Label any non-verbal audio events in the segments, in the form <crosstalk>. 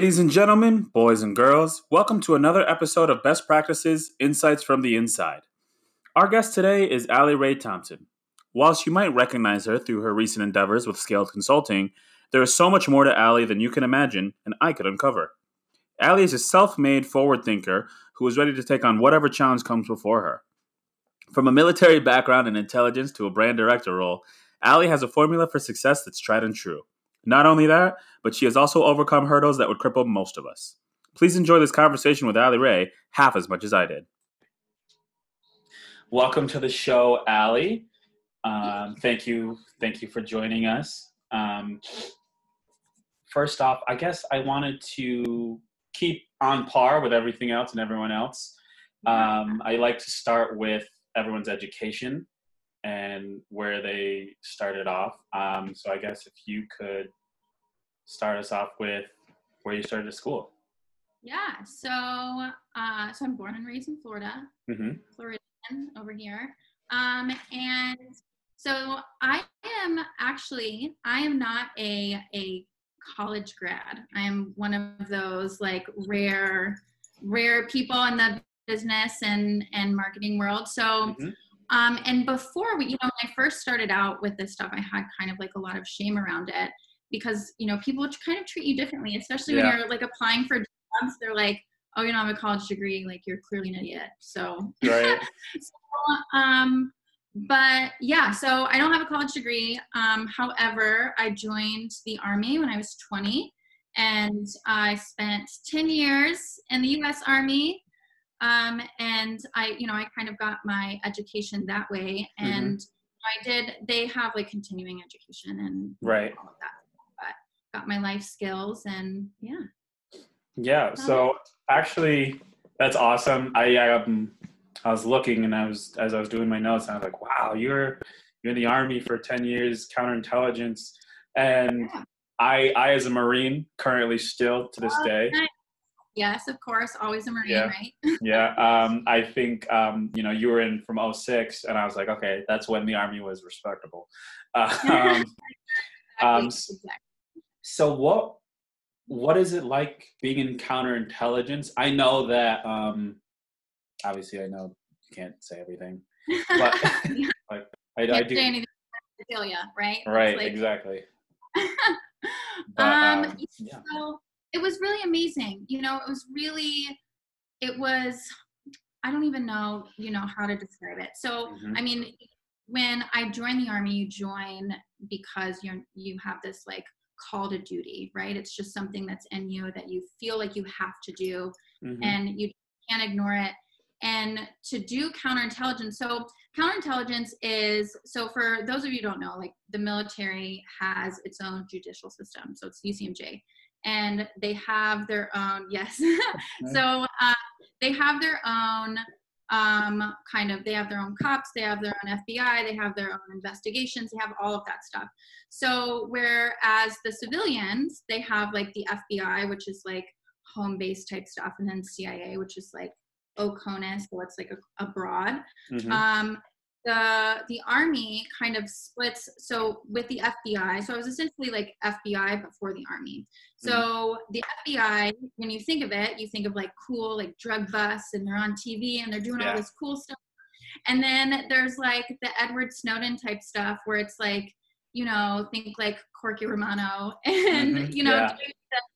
Ladies and gentlemen, boys and girls, welcome to another episode of Best Practices Insights from the Inside. Our guest today is Aly Ray Thompson. Whilst you might recognize her through her recent endeavors with Skaled Consulting, there is so much more to Aly than you can imagine and I could uncover. Aly is a self made forward thinker who is ready to take on whatever challenge comes before her. From a military background and intelligence to a brand director role, Aly has a formula for success that's tried and true. Not only that, but she has also overcome hurdles that would cripple most of us. Please enjoy this conversation with Aly Ray half as much as I did. Welcome to the show, Aly. Um, thank you, thank you for joining us. Um, first off, I guess I wanted to keep on par with everything else and everyone else. Um, I like to start with everyone's education and where they started off. Um, so I guess if you could start us off with where you started school. Yeah, so uh, so I'm born and raised in Florida, mm-hmm. Floridian over here, um, and so I am actually I am not a a college grad. I am one of those like rare rare people in the business and and marketing world. So. Mm-hmm um, and before we, you know, when I first started out with this stuff, I had kind of like a lot of shame around it because, you know, people kind of treat you differently, especially yeah. when you're like applying for jobs. They're like, oh, you don't have a college degree. Like you're clearly an idiot. So, right. <laughs> so um, but yeah, so I don't have a college degree. Um, however, I joined the Army when I was 20 and I spent 10 years in the US Army um, and I, you know, I kind of got my education that way. Mm-hmm. And mm-hmm. I did, they have like continuing education and right. all of that, got my life skills and yeah. Yeah. So actually, that's awesome. I, um, I was looking and I was, as I was doing my notes, and I was like, wow, you're, you're in the army for 10 years, counterintelligence. And yeah. I, I, as a Marine, currently still to this oh, day, nice. Yes, of course, always a Marine, yeah. right? <laughs> yeah. Um, I think, um, you know, you were in from 06, and I was like, okay, that's when the Army was respectable. <laughs> <laughs> Uh, um, exactly. So what what is it like being in counterintelligence? I know that um, obviously I know you can't say everything, but <laughs> <laughs> like I, I do. Say anything to you, right? Right, like, exactly. <laughs> but, um, um, yeah. So it was really amazing. You know, it was really, it was, I don't even know, you know, how to describe it. So, mm-hmm. I mean, when I joined the army, you join because you're, you have this like call to duty, right? It's just something that's in you that you feel like you have to do mm-hmm. and you can't ignore it. And to do counterintelligence, so counterintelligence is so for those of you don't know, like the military has its own judicial system, so it's UCMJ, and they have their own <laughs> yes <laughs> so uh, they have their own um, kind of they have their own cops they have their own fbi they have their own investigations they have all of that stuff so whereas the civilians they have like the fbi which is like home base type stuff and then cia which is like OCONUS, so it's like a, abroad. Mm-hmm. Um, the the army kind of splits so with the fbi so i was essentially like fbi before the army so mm-hmm. the fbi when you think of it you think of like cool like drug busts and they're on tv and they're doing yeah. all this cool stuff and then there's like the edward snowden type stuff where it's like you know think like corky romano <laughs> and mm-hmm. you know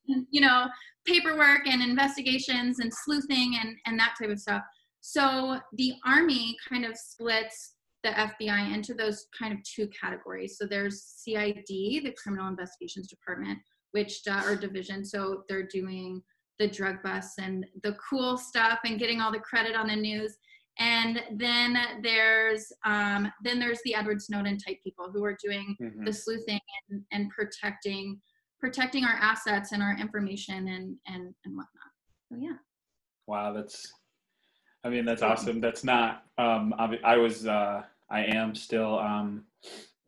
yeah. you know paperwork and investigations and sleuthing and and that type of stuff so the Army kind of splits the FBI into those kind of two categories. So there's CID, the Criminal Investigations Department, which uh, or division. So they're doing the drug busts and the cool stuff and getting all the credit on the news. And then there's um, then there's the Edward Snowden type people who are doing mm-hmm. the sleuthing and, and protecting protecting our assets and our information and and and whatnot. So yeah. Wow, that's. I mean, that's awesome. That's not. Um, I, I was. Uh, I am still um,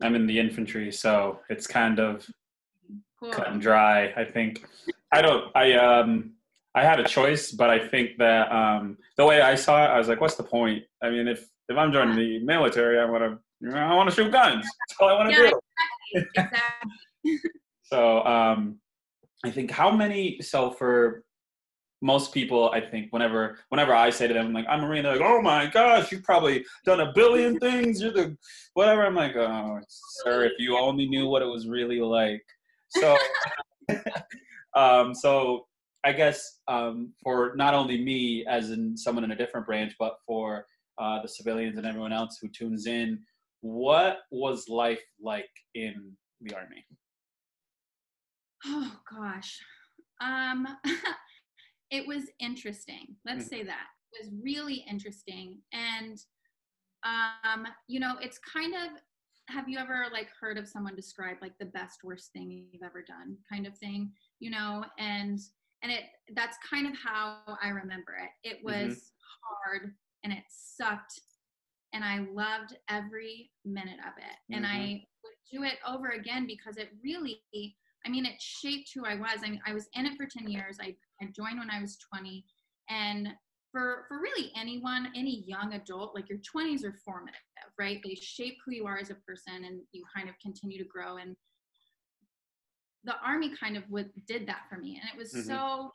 I'm in the infantry, so it's kind of cool. cut and dry. I think I don't I um I had a choice, but I think that um, the way I saw it, I was like, what's the point? I mean, if if I'm joining the military, I want to you know, I want to shoot guns. <laughs> That's all I want to yeah, do. Exactly. <laughs> so um, I think how many so for most people I think whenever whenever I say to them like I'm Marine, they're like, Oh my gosh, you've probably done a billion things, you're the whatever. I'm like, Oh sir, if you only knew what it was really like. So <laughs> um so I guess um, for not only me as in someone in a different branch, but for uh, the civilians and everyone else who tunes in, what was life like in the army? Oh gosh, um, <laughs> it was interesting. Let's mm. say that it was really interesting, and um, you know, it's kind of. Have you ever like heard of someone describe like the best worst thing you've ever done, kind of thing? You know, and and it that's kind of how I remember it. It mm-hmm. was mm-hmm. hard and it sucked and I loved every minute of it. Mm-hmm. And I mm-hmm. would do it over again because it really I mean it shaped who I was. I mean I was in it for 10 years. I, I joined when I was 20 and for for really anyone, any young adult, like your 20s are formative, right? They shape who you are as a person and you kind of continue to grow and the army kind of would, did that for me and it was mm-hmm. so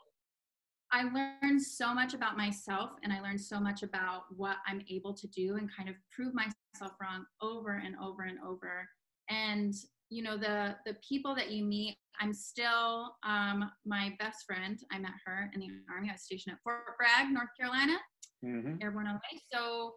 i learned so much about myself and i learned so much about what i'm able to do and kind of prove myself wrong over and over and over and you know the the people that you meet i'm still um, my best friend i met her in the army i was stationed at fort bragg north carolina mm-hmm. airborne LA. so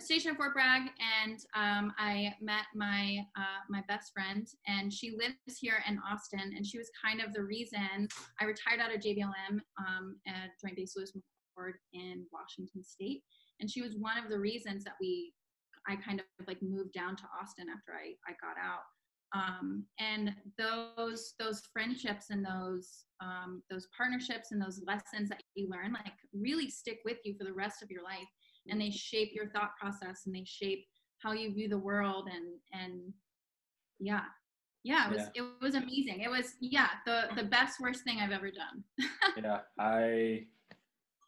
stationed at Fort Bragg, and um, I met my uh, my best friend, and she lives here in Austin, and she was kind of the reason I retired out of JBLM um, at Joint Base Lewis McChord in Washington State, and she was one of the reasons that we I kind of like moved down to Austin after I I got out. Um, and those those friendships and those um, those partnerships and those lessons that you learn like really stick with you for the rest of your life and they shape your thought process and they shape how you view the world and and yeah yeah it was yeah. it was amazing it was yeah the the best worst thing i've ever done <laughs> yeah i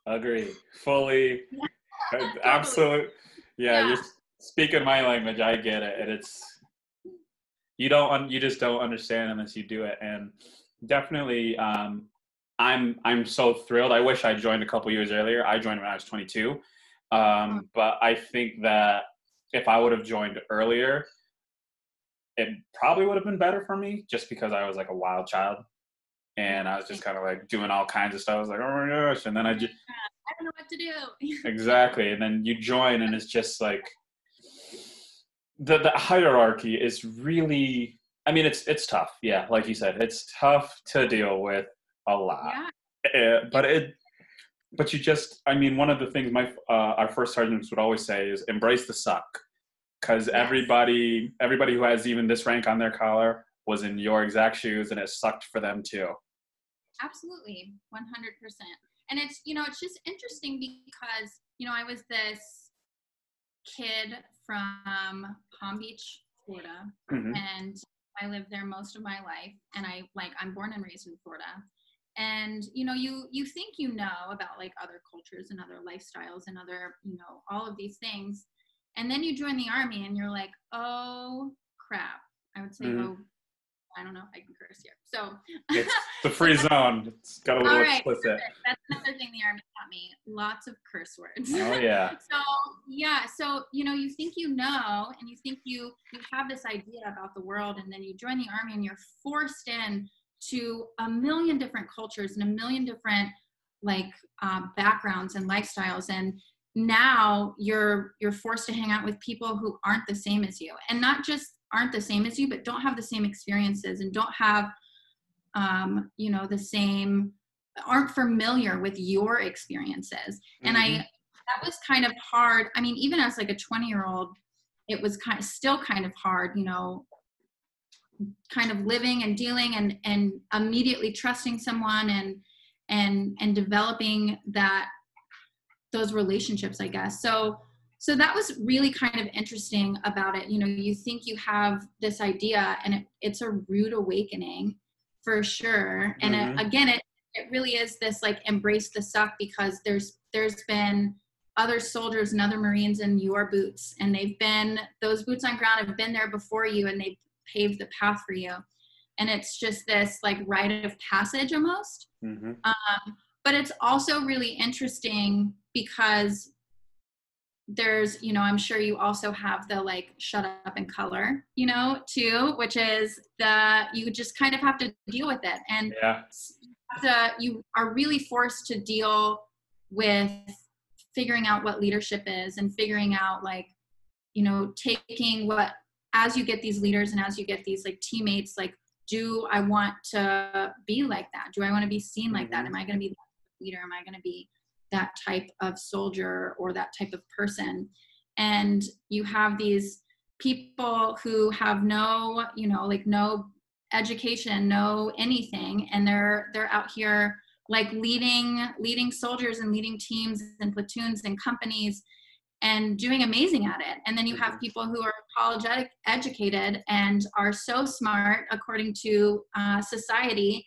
agree fully <laughs> yeah. absolute yeah, yeah. you're speaking my language i get it and it's you don't you just don't understand unless you do it and definitely um i'm i'm so thrilled i wish i joined a couple years earlier i joined when i was 22 um, but I think that if I would have joined earlier, it probably would have been better for me just because I was like a wild child and I was just kind of like doing all kinds of stuff. I was like, oh my gosh. And then I just, I don't know what to do. <laughs> exactly. And then you join and it's just like, the, the hierarchy is really, I mean, it's, it's tough. Yeah. Like you said, it's tough to deal with a lot. Yeah. Uh, but it, but you just i mean one of the things my uh, our first sergeants would always say is embrace the suck because yes. everybody everybody who has even this rank on their collar was in your exact shoes and it sucked for them too absolutely 100% and it's you know it's just interesting because you know i was this kid from palm beach florida mm-hmm. and i lived there most of my life and i like i'm born and raised in florida and you know you you think you know about like other cultures and other lifestyles and other you know all of these things and then you join the army and you're like oh crap i would say mm-hmm. oh I don't know if I can curse here. So it's <laughs> the free zone. It's got a little right, explicit. Perfect. That's another thing the army taught me. Lots of curse words. Oh yeah. <laughs> so yeah, so you know, you think you know and you think you you have this idea about the world and then you join the army and you're forced in to a million different cultures and a million different like uh, backgrounds and lifestyles and now you're you're forced to hang out with people who aren't the same as you and not just aren't the same as you but don't have the same experiences and don't have um, you know the same aren't familiar with your experiences mm-hmm. and i mm-hmm. that was kind of hard i mean even as like a 20 year old it was kind of still kind of hard you know kind of living and dealing and and immediately trusting someone and and and developing that those relationships i guess so so that was really kind of interesting about it you know you think you have this idea and it, it's a rude awakening for sure and mm-hmm. it, again it it really is this like embrace the suck because there's there's been other soldiers and other marines in your boots and they've been those boots on ground have been there before you and they've paved the path for you and it's just this like rite of passage almost mm-hmm. um, but it's also really interesting because there's you know i'm sure you also have the like shut up and color you know too which is the you just kind of have to deal with it and yeah. to, you are really forced to deal with figuring out what leadership is and figuring out like you know taking what as you get these leaders and as you get these like teammates like do i want to be like that do i want to be seen like that mm-hmm. am i going to be leader am i going to be that type of soldier or that type of person and you have these people who have no you know like no education no anything and they're they're out here like leading leading soldiers and leading teams and platoons and companies and doing amazing at it and then you have mm-hmm. people who are ed- educated and are so smart according to uh, society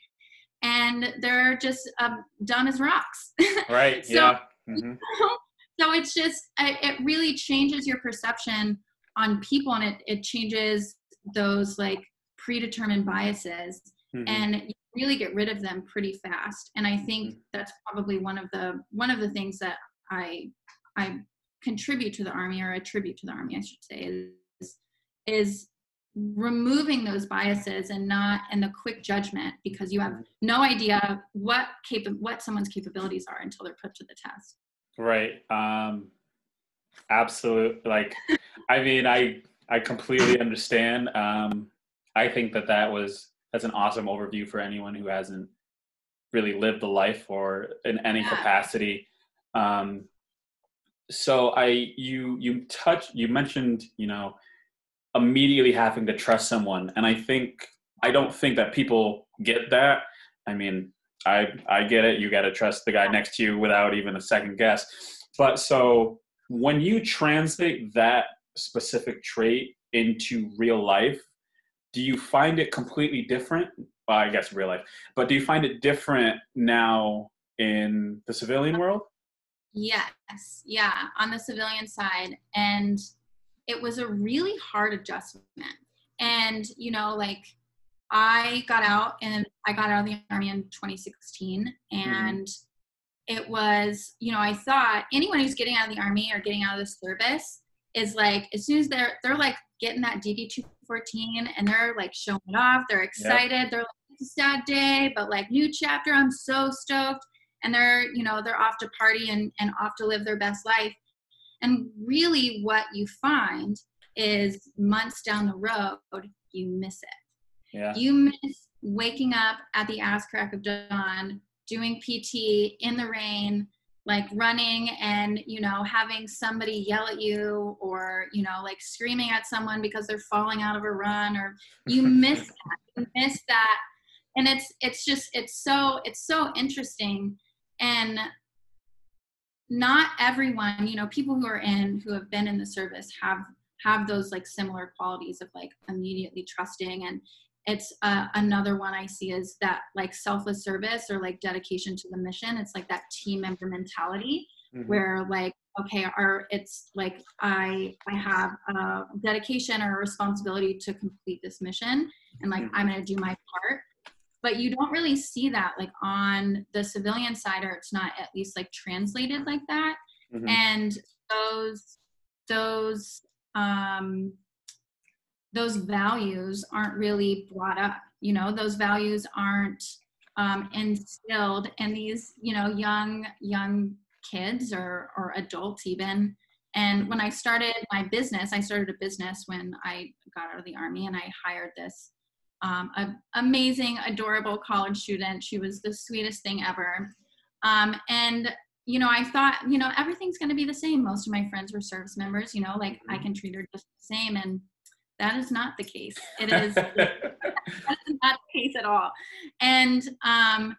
and they're just um, dumb as rocks. <laughs> Right. so, yeah. Mm-hmm. <laughs> so it's just it really changes your perception on people, and it it changes those like predetermined biases, mm-hmm. and you really get rid of them pretty fast. And I think mm-hmm. that's probably one of the one of the things that I I contribute to the army or attribute to the army, I should say, is is removing those biases and not and the quick judgment because you have no idea what cap- what someone's capabilities are until they're put to the test. Right um absolute like i mean i i completely understand um i think that that was that's an awesome overview for anyone who hasn't really lived the life or in any yeah. capacity. Um so i you you touch you mentioned you know immediately having to trust someone. And i think i don't think that people get that. I mean i i get it. You got to trust the guy next to you without even a second guess. But so when you translate that specific trait into real life do you find it completely different? Well, i guess real life. But do you find it different now in the civilian world? Yes. Yeah on the civilian side. And it was a really hard adjustment. And, you know, like I got out and I got out of the army in 2016 mm-hmm. and mm-hmm. it was, you know, I thought anyone who's getting out of the army or getting out of the service is like as soon as they're they're like getting that DD 214 and they're like showing it off, they're excited, yep. they're like it's a sad day, but like new chapter, I'm so stoked. And they're, you know, they're off to party and, and off to live their best life. And really, what you find is months down the road, you miss it. Yeah. You miss waking up at the ass crack of dawn, doing PT in the rain, like running and you know having somebody yell at you or you know like screaming at someone because they're falling out of a run or you <laughs> miss that you miss that and it's it's just it's so it's so interesting and not everyone you know people who are in who have been in the service have have those like similar qualities of like immediately trusting and it's uh, another one i see is that like selfless service or like dedication to the mission it's like that team member mentality mm-hmm. where like okay or it's like i i have a dedication or a responsibility to complete this mission and like mm-hmm. i'm going to do my part but you don't really see that like on the civilian side or it's not at least like translated like that. Mm-hmm. and those those um those values aren't really brought up you know? Those values aren't um, instilled in these you know young young kids or or adults even. And when i started my business i started a business when i got out of the army and i hired this um, an amazing, adorable college student. She was the sweetest thing ever. Um, and you know, I thought, you know, everything's going to be the same. Most of my friends were service members. You know, like I can treat her just the same, and that is not the case. It <laughs> is that is not the case at all. And um,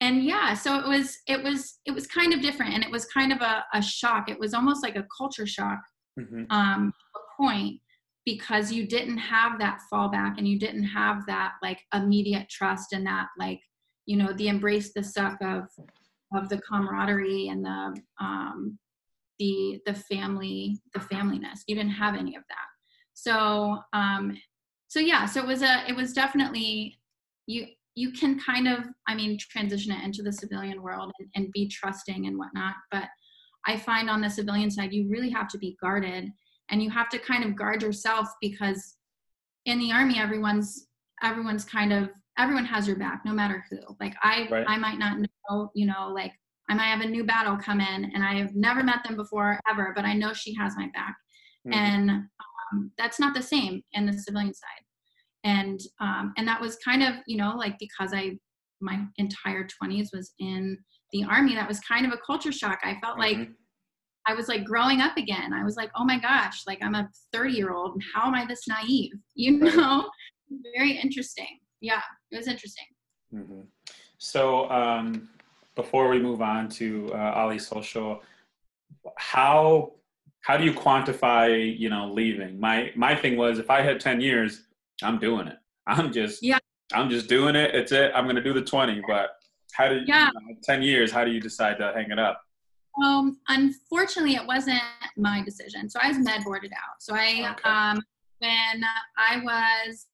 and yeah, so it was it was it was kind of different, and it was kind of a, a shock. It was almost like a culture shock. Mm-hmm. Um, a point because you didn't have that fallback and you didn't have that like immediate trust and that like you know the embrace the suck of of the camaraderie and the um the the family the familyness. You didn't have any of that. So um so yeah, so it was a it was definitely you you can kind of I mean transition it into the civilian world and, and be trusting and whatnot, but I find on the civilian side you really have to be guarded and you have to kind of guard yourself because in the army everyone's everyone's kind of everyone has your back no matter who like i right. i might not know you know like i might have a new battle come in and i have never met them before ever but i know she has my back mm-hmm. and um, that's not the same in the civilian side and um, and that was kind of you know like because i my entire 20s was in the army that was kind of a culture shock i felt mm-hmm. like I was like growing up again. I was like, oh my gosh, like I'm a 30 year old and how am I this naive? You know, <laughs> very interesting. Yeah, it was interesting. Mm-hmm. So um, before we move on to uh, Aly Social, how how do you quantify you know leaving? My my thing was if I had 10 years, I'm doing it. I'm just yeah. I'm just doing it. It's it. I'm gonna do the 20. But how do yeah. You know, 10 years? How do you decide to hang it up? Um, unfortunately, it wasn't my decision. So I was med boarded out. So I, okay. um, when I was,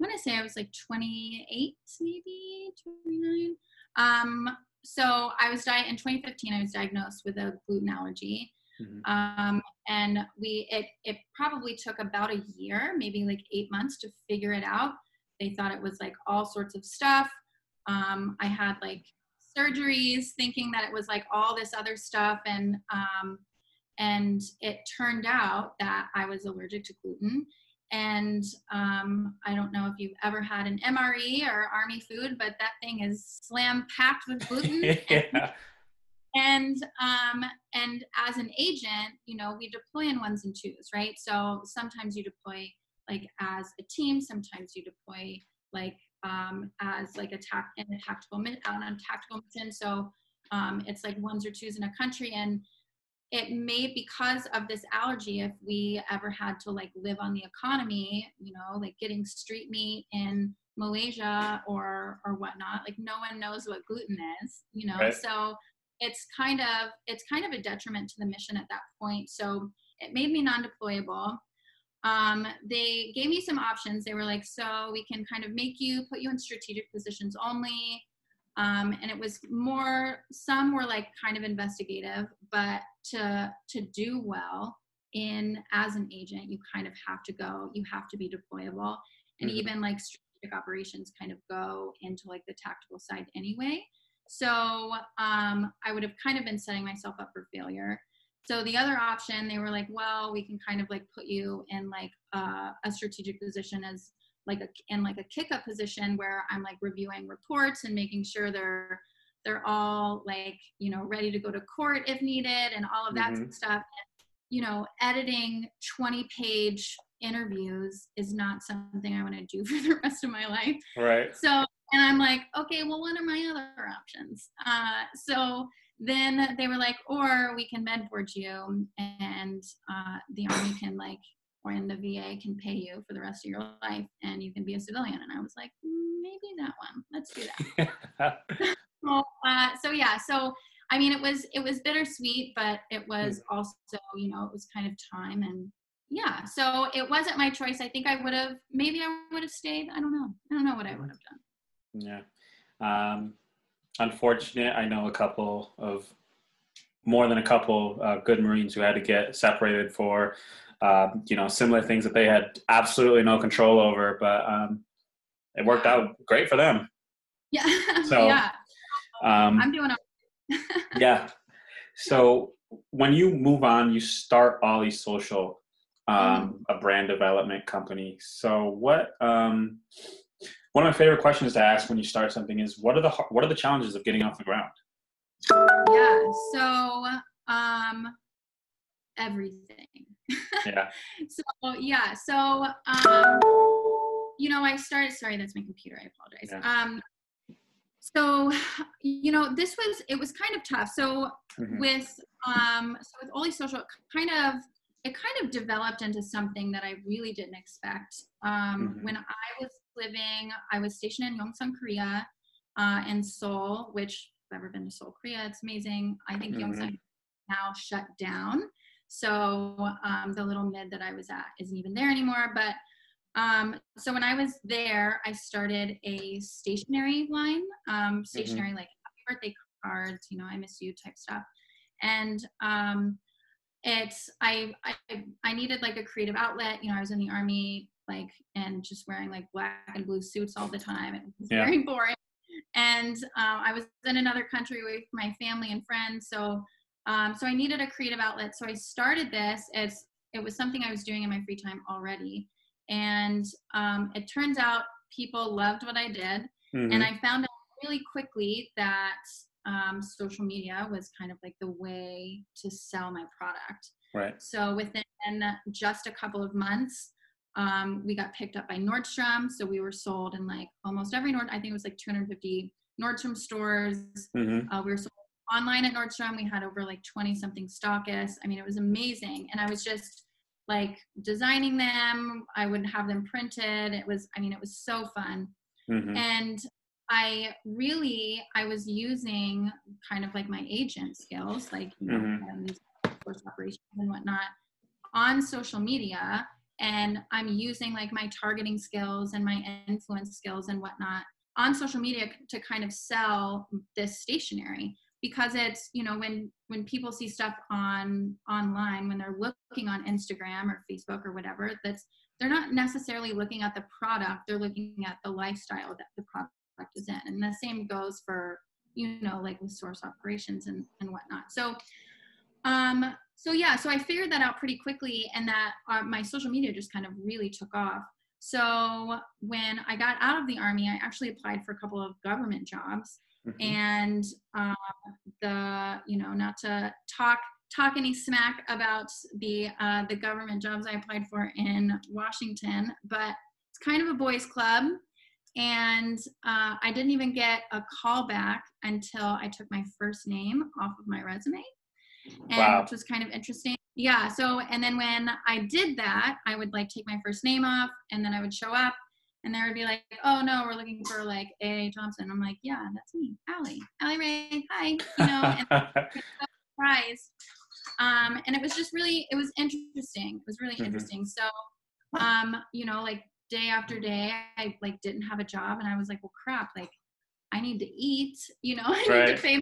I'm gonna say I was like 28, maybe 29. Um, so I was di- in 2015. I was diagnosed with a gluten allergy, mm-hmm. um, and we it it probably took about a year, maybe like eight months to figure it out. They thought it was like all sorts of stuff. Um, I had like surgeries thinking that it was like all this other stuff and um, and it turned out that i was allergic to gluten. And um, i don't know if you've ever had an mre or army food but that thing is slam packed with gluten. <laughs> Yeah. and um, and as an agent you know we deploy in ones and twos right? So sometimes you deploy like as a team sometimes you deploy like um, as like a tac in a tactical on a tactical mission. So um, it's like ones or twos in a country, and it may because of this allergy. If we ever had to like live on the economy, you know, like getting street meat in Malaysia or or whatnot, like no one knows what gluten is, you know. Right. So it's kind of it's kind of a detriment to the mission at that point. So it made me non-deployable um, they gave me some options. They were like, so we can kind of make you put you in strategic positions only. Um, and it was more, some were like kind of investigative, but to, to do well in as an agent, you kind of have to go, you have to be deployable. And mm-hmm. even like strategic operations kind of go into like the tactical side anyway. So um, I would have kind of been setting myself up for failure. So the other option, they were like, well, we can kind of like put you in like uh, a strategic position as like a in like a kick up position where I'm like reviewing reports and making sure they're they're all like you know ready to go to court if needed and all of that mm-hmm. stuff. And, you know, editing 20 page interviews is not something I want to do <laughs> for the rest of my life. Right. So and I'm like, okay, well, what are my other options? Uh, so then they were like, or we can med board you and uh, the army can like, or in the VA can pay you for the rest of your life and you can be a civilian. And I was like, maybe that one. Let's do that. <laughs> so, uh, so yeah, so I mean, it was it was bittersweet, but it was hmm. also, you know, it was kind of time and yeah. So it wasn't my choice. I think I would have maybe I would have stayed. I don't know. I don't know what I would have done. Yeah. Um, unfortunate. I know a couple of more than a couple uh, good Marines who had to get separated for uh, you know similar things that they had absolutely no control over, but um, it worked out great for them. Yeah. <laughs> So yeah. Um, I'm doing. <laughs> yeah. So when you move on, you start Aly Social, um, mm. a brand development company. So what? One of my favorite questions to ask when you start something is what are the what are the challenges of getting off the ground yeah so um everything yeah <laughs> so yeah so um you know i started sorry that's my computer i apologize yeah. um so you know this was it was kind of tough so mm-hmm. with um so with Aly Social kind of it kind of developed into something that I really didn't expect. Um, mm-hmm. When I was living, I was stationed in Yongsan, Korea, uh, in Seoul, which I've ever been to Seoul, Korea. It's amazing. I think mm-hmm. Yongsan now shut down. So um, the little mid that I was at isn't even there anymore. But Um, so when I was there, I started a stationery line, um, stationery mm-hmm. like birthday cards, you know, I miss you type stuff. And um, it's I, I I needed like a creative outlet. You know, I was in the army, like, and just wearing like black and blue suits all the time. It was yeah. very <laughs> boring. And um, I was in another country from my family and friends, so um, so I needed a creative outlet. So I started this as it was something I was doing in my free time already, and um, it turns out people loved what I did, mm-hmm. and I found out really quickly that um, social media was kind of like the way to sell my product. Right. So within just a couple of months, um, we got picked up by Nordstrom. So we were sold in like almost every Nord. I think it was like 250 Nordstrom stores. Mm-hmm. Uh, we were sold online at Nordstrom. We had over like 20 something stockists. I mean, it was amazing. And I was just like designing them. I would have them printed. It was, I mean, it was so fun. Mm-hmm. And I really I was using kind of like my agent skills, like you mm-hmm. these force operations and whatnot, on social media, and I'm using like my targeting skills and my influence skills and whatnot on social media to kind of sell this stationery because it's you know when when people see stuff on online when they're looking on instagram or facebook or whatever that's they're not necessarily looking at the product they're looking at the lifestyle that the product is in. And the same goes for, you know, like with source operations and, and whatnot. So, um, so yeah, so I figured that out pretty quickly and that uh, my social media just kind of really took off. So when I got out of the army, I actually applied for a couple of government jobs. Mm-hmm. And um, the, you know, not to talk talk any smack about the uh, the government jobs I applied for in Washington, but it's kind of a boys' club and uh, I didn't even get a call back until I took my first name off of my resume, and wow. which was kind of interesting. Yeah. So, and then when I did that, I would like take my first name off, and then I would show up, and they would be like, "Oh no, we're looking for like A. Thompson." I'm like, "Yeah, that's me, Aly, Aly Ray. Hi." You know, and <laughs> surprised. Um, and it was just really, it was interesting. It was really mm-hmm. interesting. So, um, you know, like day after day i like didn't have a job and i was like well crap like i need to eat you know <laughs> i right. need to pay my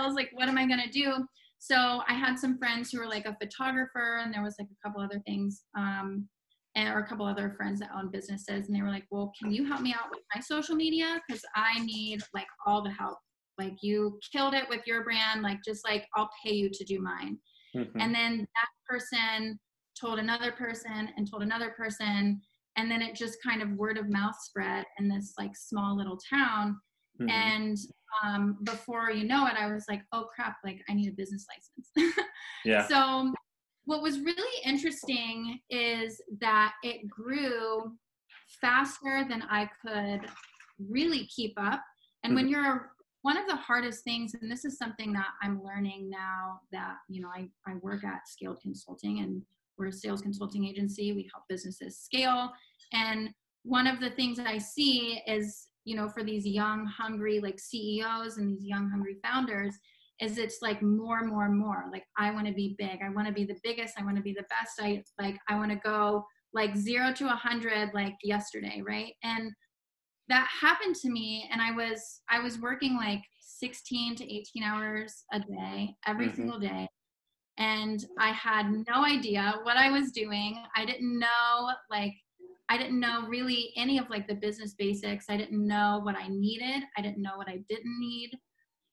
bills like what am i going to do so i had some friends who were like a photographer and there was like a couple other things um and, or a couple other friends that own businesses and they were like well can you help me out with my social media? Because i need like all the help. Like you killed it with your brand. Like just like i'll pay you to do mine. Mm-hmm. and then that person told another person and told another person and then it just kind of word of mouth spread in this like small little town. Mm-hmm. and um, before you know it i was like oh crap like i need a business license <laughs> yeah so what was really interesting is that it grew faster than i could really keep up and mm-hmm. when you're one of the hardest things and this is something that i'm learning now that you know i, I work at Skaled consulting and we're a sales consulting agency. We help businesses scale. And one of the things that I see is, you know, for these young, hungry like CEOs and these young, hungry founders, is it's like more, and more, and more. Like I want to be big. I want to be the biggest. I want to be the best. I like I want to go like zero to a hundred like yesterday, right? And that happened to me and i was i was working like 16 to 18 hours a day every mm-hmm. single day and I had no idea what I was doing. I didn't know like I didn't know really any of like the business basics. I didn't know what I needed. I didn't know what I didn't need.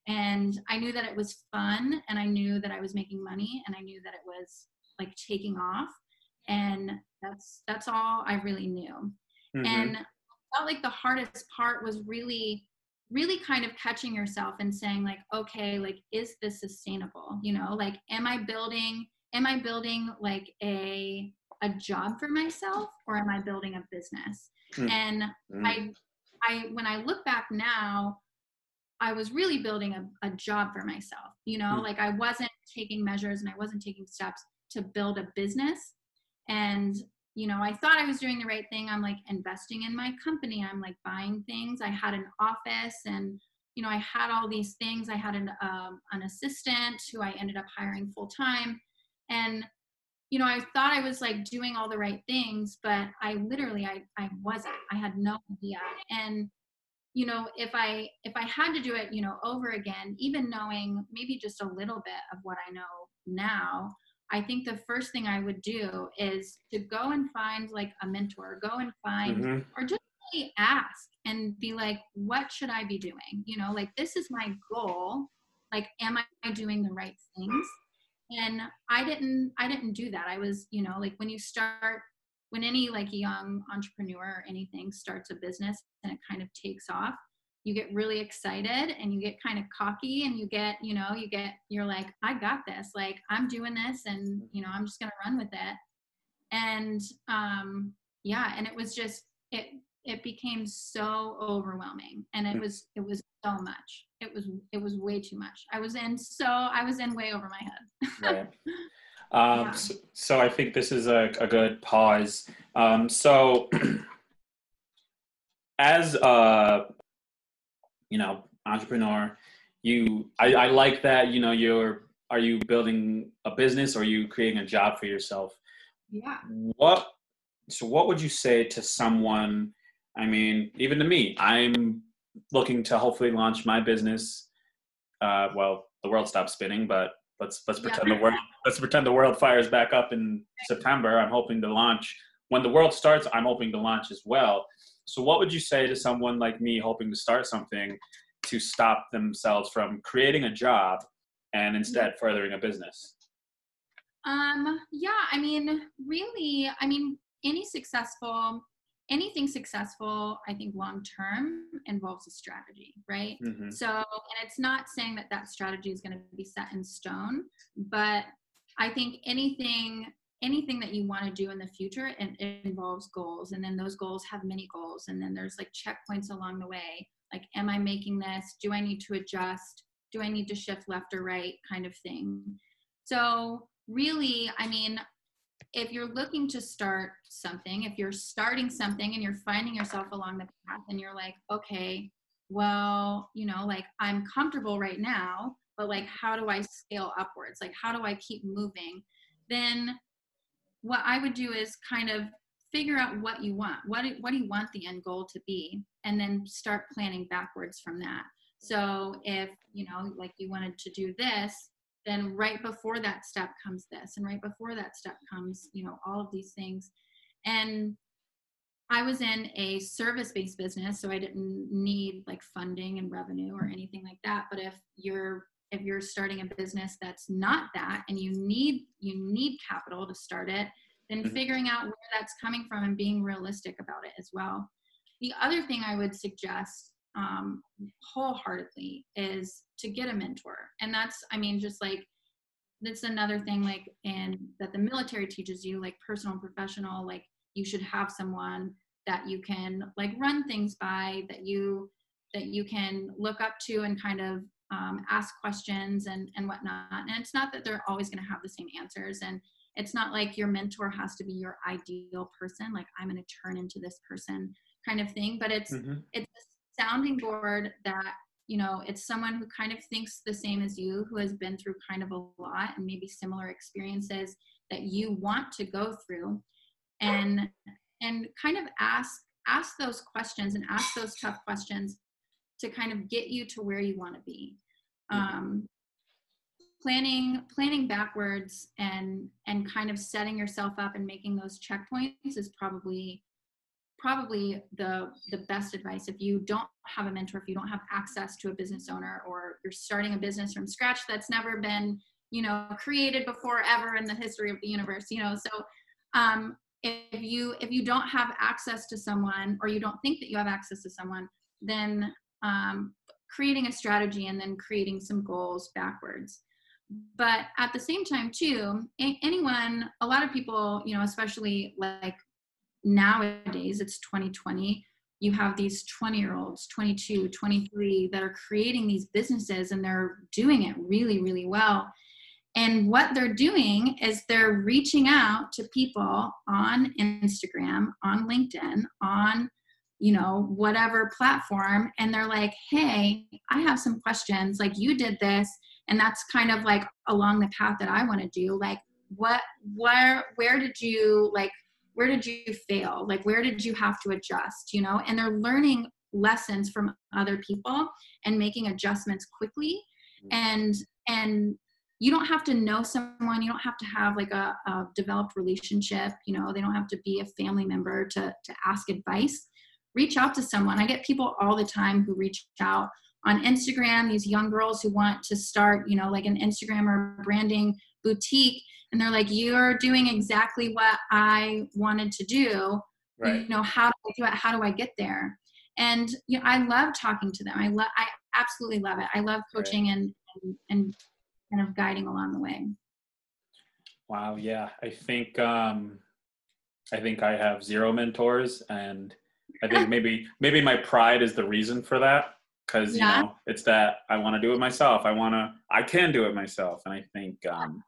And I knew that it was fun and I knew that I was making money and I knew that it was like taking off. And that's that's all I really knew. Mm-hmm. And I felt like the hardest part was really really kind of catching yourself and saying like okay like is this sustainable you know like am i building am i building like a a job for myself or am i building a business mm. and mm. i i when i look back now i was really building a, a job for myself you know mm. like i wasn't taking measures and i wasn't taking steps to build a business and you know, I thought I was doing the right thing. I'm like investing in my company. I'm like buying things. I had an office and, you know, I had all these things. I had an, um, an assistant who I ended up hiring full time. And you know, I thought I was like doing all the right things, but I literally I I wasn't. I had no idea. And you know, if I if I had to do it, you know, over again, even knowing maybe just a little bit of what I know now, I think the first thing I would do is to go and find like a mentor, go and find mm-hmm. or just really ask and be like, what should I be doing? You know, like this is my goal. Like, am I doing the right things? And i didn't i didn't do that. I was you know like when you start when any like young entrepreneur or anything starts a business and it kind of takes off you get really excited and you get kind of cocky and you get you know you get you're like i got this. Like i'm doing this and you know i'm just going to run with it. And um yeah and it was just it it became so overwhelming and it was it was so much it was it was way too much. I was in so i was in way over my head. Right. <laughs> Um, yeah. so, so, i think this is a, a good pause. Um, so <clears throat> as a you know entrepreneur you I, I like that you know you're are you building a business or are you creating a job for yourself? Yeah. What so what would you say to someone i mean even to me i'm looking to hopefully launch my business. Uh, well, the world stops spinning, but let's let's pretend yeah. the world let's pretend the world fires back up in September. I'm hoping to launch when the world starts. I'm hoping to launch as well. So, what would you say to someone like me hoping to start something to stop themselves from creating a job and instead furthering a business? Um, yeah, I mean, really, I mean, any successful anything successful, I think long term involves a strategy, right? Mm-hmm. So, and it's not saying that that strategy is going to be set in stone, but I think anything anything that you want to do in the future it, it involves goals and then those goals have many goals and then there's like checkpoints along the way like am i making this do i need to adjust do i need to shift left or right kind of thing so really i mean if you're looking to start something, if you're starting something and you're finding yourself along the path and you're like, okay, well, you know, like I'm comfortable right now, but like, how do I scale upwards? Like, how do I keep moving? Then what I would do is kind of figure out what you want. What do, what do you want the end goal to be? And then start planning backwards from that. So if, you know, like you wanted to do this, then right before that step comes this and right before that step comes you know all of these things. And i was in a service-based business so i didn't need like funding and revenue or anything like that. But if you're if you're starting a business that's not that and you need you need capital to start it then mm-hmm. figuring out where that's coming from and being realistic about it as well. The other thing i would suggest um, wholeheartedly is to get a mentor. And that's, I mean, just like that's another thing like and that the military teaches you like personal professional like you should have someone that you can like run things by that you that you can look up to and kind of um, ask questions and and whatnot and it's not that they're always going to have the same answers and it's not like your mentor has to be your ideal person like i'm going to turn into this person kind of thing but it's mm-hmm. it's sounding board that you know it's someone who kind of thinks the same as you who has been through kind of a lot and maybe similar experiences that you want to go through and and kind of ask ask those questions and ask those tough questions to kind of get you to where you want to be mm-hmm. um, planning planning backwards and and kind of setting yourself up and making those checkpoints is probably probably the the best advice if you don't have a mentor if you don't have access to a business owner or you're starting a business from scratch that's never been you know created before ever in the history of the universe you know so um, if you if you don't have access to someone or you don't think that you have access to someone then um, creating a strategy and then creating some goals backwards. But at the same time too anyone a lot of people you know especially like nowadays it's 2020 you have these 20 year olds 22 23 that are creating these businesses and they're doing it really really well. And what they're doing is they're reaching out to people on instagram on linkedin on you know whatever platform and they're like hey i have some questions like you did this and that's kind of like along the path that i want to do like what where where did you like where did you fail? Like where did you have to adjust you know? And they're learning lessons from other people and making adjustments quickly. Mm-hmm. and and you don't have to know someone. You don't have to have like a, a, developed relationship you know? They don't have to be a family member to to ask advice. Reach out to someone. I get people all the time who reach out on instagram these young girls who want to start you know like an instagram or branding boutique and they're like you're doing exactly what i wanted to do. Right. you know how do i do it? How do i get there? And you know, i love talking to them. I love i absolutely love it. I love coaching right. and, and and kind of guiding along the way. Wow yeah. I think um i think i have zero mentors and i think <laughs> maybe maybe my pride is the reason for that because yeah. you know it's that i want to do it myself i want to i can do it myself and i think um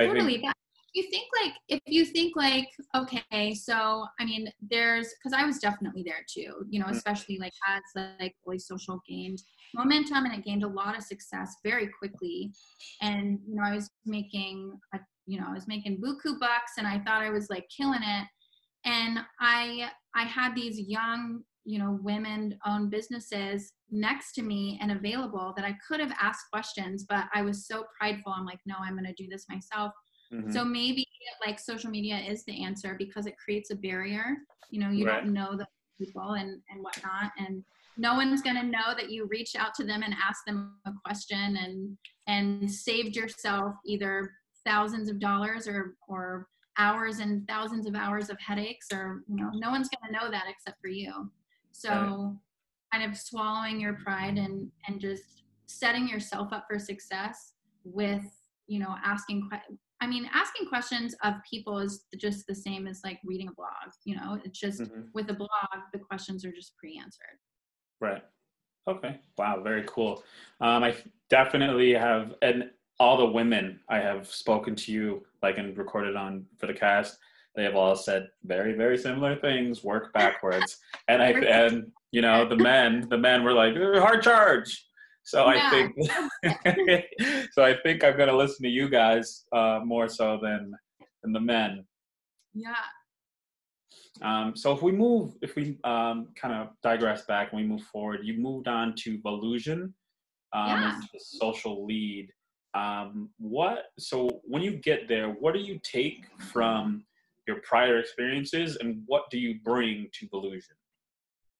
totally I think, you think like if you think like okay so i mean there's because i was definitely there too you know mm. especially like as like Aly Social gained momentum and it gained a lot of success very quickly and you know i was making you know i was making buku bucks and i thought i was like killing it and i i had these young you know women owned businesses next to me and available that i could have asked questions but i was so prideful i'm like no i'm going to do this myself Mm-hmm. So maybe like social media is the answer because it creates a barrier. You know, you right. don't know the people and and whatnot, and no one's going to know that you reach out to them and ask them a question and and saved yourself either thousands of dollars or or hours and thousands of hours of headaches or you know no one's going to know that except for you so right. kind of swallowing your pride and and just setting yourself up for success with you know asking I mean, asking questions of people is just the same as like reading a blog. You know, it's just mm-hmm. with a blog, the questions are just pre-answered. Right. Okay. Wow. Very cool. Um, I definitely have, and all the women I have spoken to you, like and recorded on for the cast, they have all said very, very similar things. Work backwards, and I and you know the men, the men were like hard charge, so yeah. I think <laughs> so I think I'm gonna listen to you guys uh, more so than than the men. Yeah. Um, so if we move, if we um, kind of digress back and we move forward, you moved on to Volusion um, yeah. as the social lead. Um, what? So when you get there, what do you take from your prior experiences, and what do you bring to Volusion?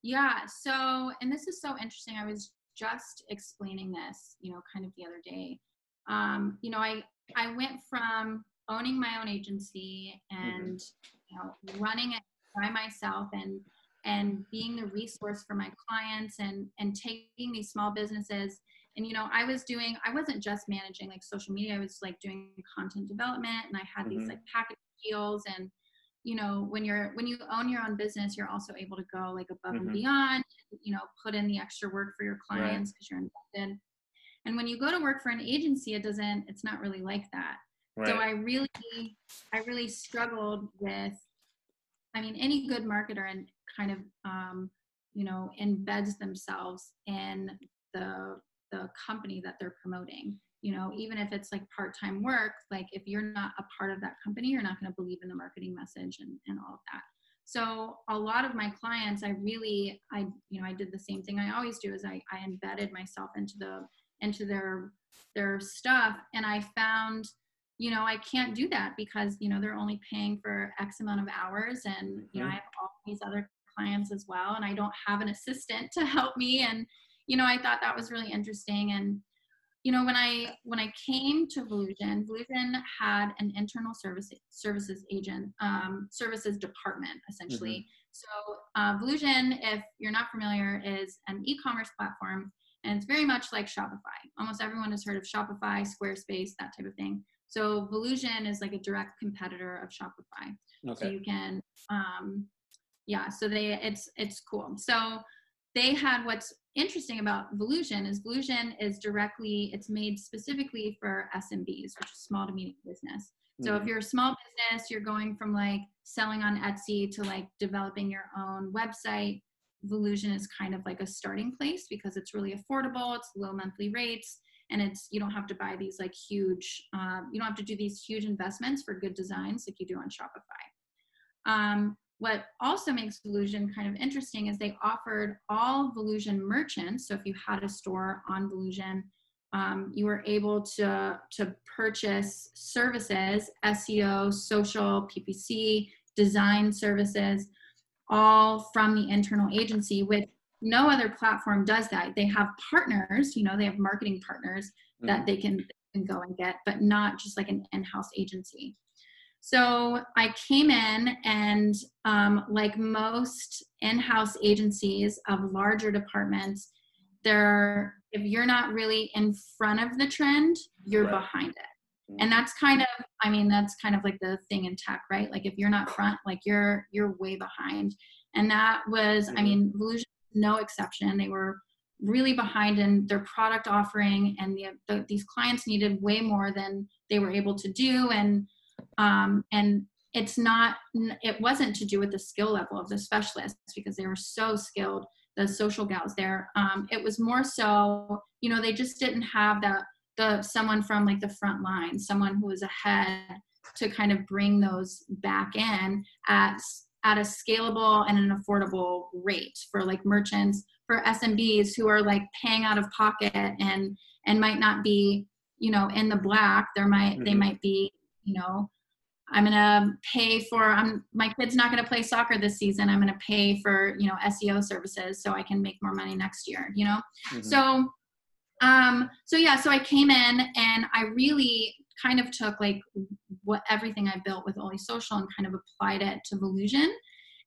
Yeah. So, and this is so interesting. I was just explaining this, you know, kind of the other day. Um, you know, I I went from owning my own agency and mm-hmm. you know running it by myself and and being the resource for my clients and and taking these small businesses and you know i was doing i wasn't just managing like social media i was like doing content development and i had mm-hmm. these like package deals and you know when you're when you own your own business you're also able to go like above mm-hmm. and beyond you know put in the extra work for your clients because right. you're invested and when you go to work for an agency it doesn't it's not really like that right. so i really i really struggled with i mean any good marketer and kind of um, you know embeds themselves in the the company that they're promoting you know even if it's like part-time work like if you're not a part of that company you're not going to believe in the marketing message and, and all of that so a lot of my clients i really i you know i did the same thing i always do is i, I embedded myself into the into their their stuff and i found you know i can't do that because you know they're only paying for x amount of hours and you know mm-hmm. i have all these other clients as well and i don't have an assistant to help me and you know i thought that was really interesting and you know, when I when I came to Volusion, Volusion had an internal service services agent um, services department essentially. Mm-hmm. So uh, Volusion, if you're not familiar, is an e-commerce platform, and it's very much like Shopify. Almost everyone has heard of Shopify, Squarespace, that type of thing. So Volusion is like a direct competitor of Shopify. Okay. So you can, um, yeah. So they it's it's cool. So they had what's interesting about Volusion is Volusion is directly, it's made specifically for SMBs, which is small to medium business. So mm-hmm. if you're a small business, you're going from like selling on Etsy to like developing your own website. Volusion is kind of like a starting place because it's really affordable, it's low monthly rates, and it's you don't have to buy these like huge uh, you don't have to do these huge investments for good designs like you do on shopify um, what also makes Volusion kind of interesting is they offered all Volusion merchants. So if you had a store on Volusion, um, you were able to, to purchase services, SEO, social, PPC, design services, all from the internal agency, which no other platform does that. They have partners, you know, they have marketing partners mm-hmm. that they can, can go and get, but not just like an in-house agency. So I came in and um, like most in-house agencies of larger departments, there if you're not really in front of the trend, you're right. behind it. Mm-hmm. And that's kind of, I mean, that's kind of like the thing in tech, right? Like if you're not front, like you're you're way behind. And that was, I mm-hmm. mean, Volusion no exception. They were really behind in their product offering, and the, the, these clients needed way more than they were able to do. And um, and it's not it wasn't to do with the skill level of the specialists because they were so skilled the social gals there um, it was more so you know they just didn't have the the someone from like the front line someone who was ahead to kind of bring those back in at at a scalable and an affordable rate for like merchants for SMBs who are like paying out of pocket and and might not be you know in the black there might mm-hmm. they might be you know i'm going to pay for i'm my kid's not going to play soccer this season. I'm going to pay for you know seo services so i can make more money next year you know? Mm-hmm. so um so yeah so i came in and i really kind of took like what everything i built with Aly Social and kind of applied it to Volusion.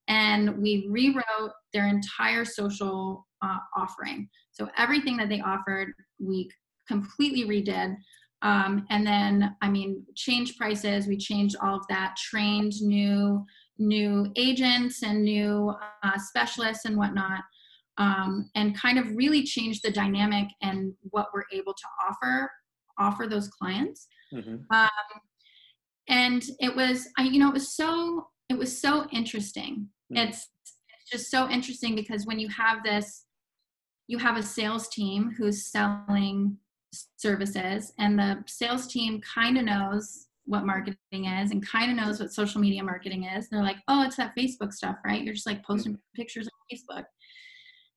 And we rewrote their entire social uh, offering. So everything that they offered we completely redid um, and then, I mean, change prices. We changed all of that. Trained new new agents and new uh, specialists and whatnot, um, and kind of really changed the dynamic and what we're able to offer offer those clients. Mm-hmm. Um, and it was, I, you know, it was so it was so interesting. Mm-hmm. It's, it's just so interesting because when you have this, you have a sales team who's selling services and the sales team kind of knows what marketing is and kind of knows what social media marketing is. They're like oh it's that facebook stuff right? You're just like posting mm-hmm. pictures on facebook.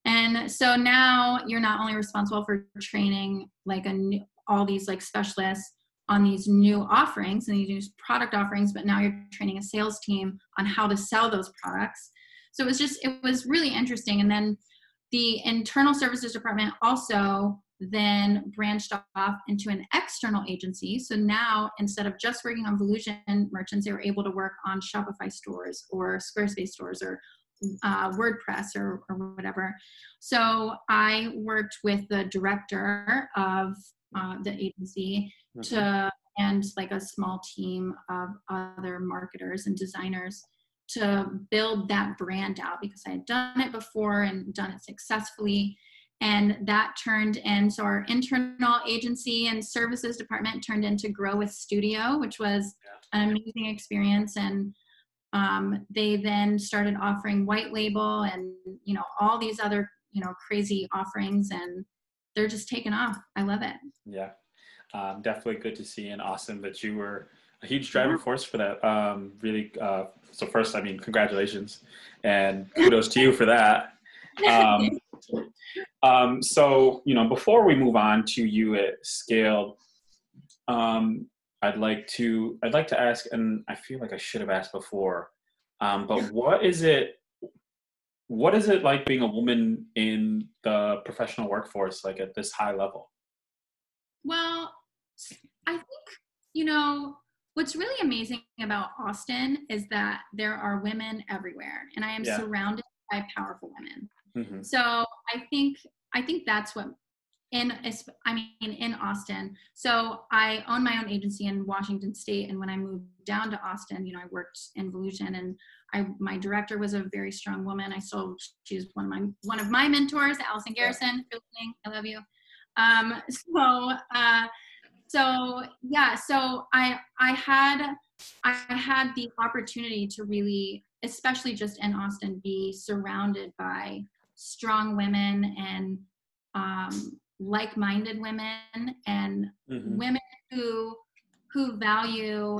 And so now you're not only responsible for training like a new, all these like specialists on these new offerings and these new product offerings but now you're training a sales team on how to sell those products. So it was just it was really interesting. And then the internal services department also then branched off into an external agency. So now instead of just working on Volusion merchants, they were able to work on Shopify stores or Squarespace stores or uh, WordPress or, or whatever. So I worked with the director of uh, the agency okay. to and like a small team of other marketers and designers to build that brand out because I had done it before and done it successfully and that turned into our internal agency and services department turned into grow with studio which was an amazing experience. And um, they then started offering white label and you know all these other you know crazy offerings and they're just taking off. I love it. Yeah. Um, definitely good to see and awesome that you were a huge driving force for that. Um, really uh, so first i mean congratulations and kudos to you for that. <laughs> Um, um, so, you know, before we move on to you at Skaled, um, I'd like to I'd like to ask, and I feel like I should have asked before, um, but what is it? What is it like being a woman in the professional workforce, like at this high level? Well, I think you know what's really amazing about Austin is that there are women everywhere, and I am yeah. surrounded by powerful women. Mm-hmm. So I think I think that's what in I mean in Austin. So I own my own agency in Washington State, and when I moved down to Austin, you know, I worked in Volusion, and I my director was a very strong woman. I still she's one of my one of my mentors, Allison Garrison. Allison, I love you. Um, so uh, so yeah, so I I had I had the opportunity to really, especially just in Austin, be surrounded by strong women and um, like-minded women and mm-hmm. women who who value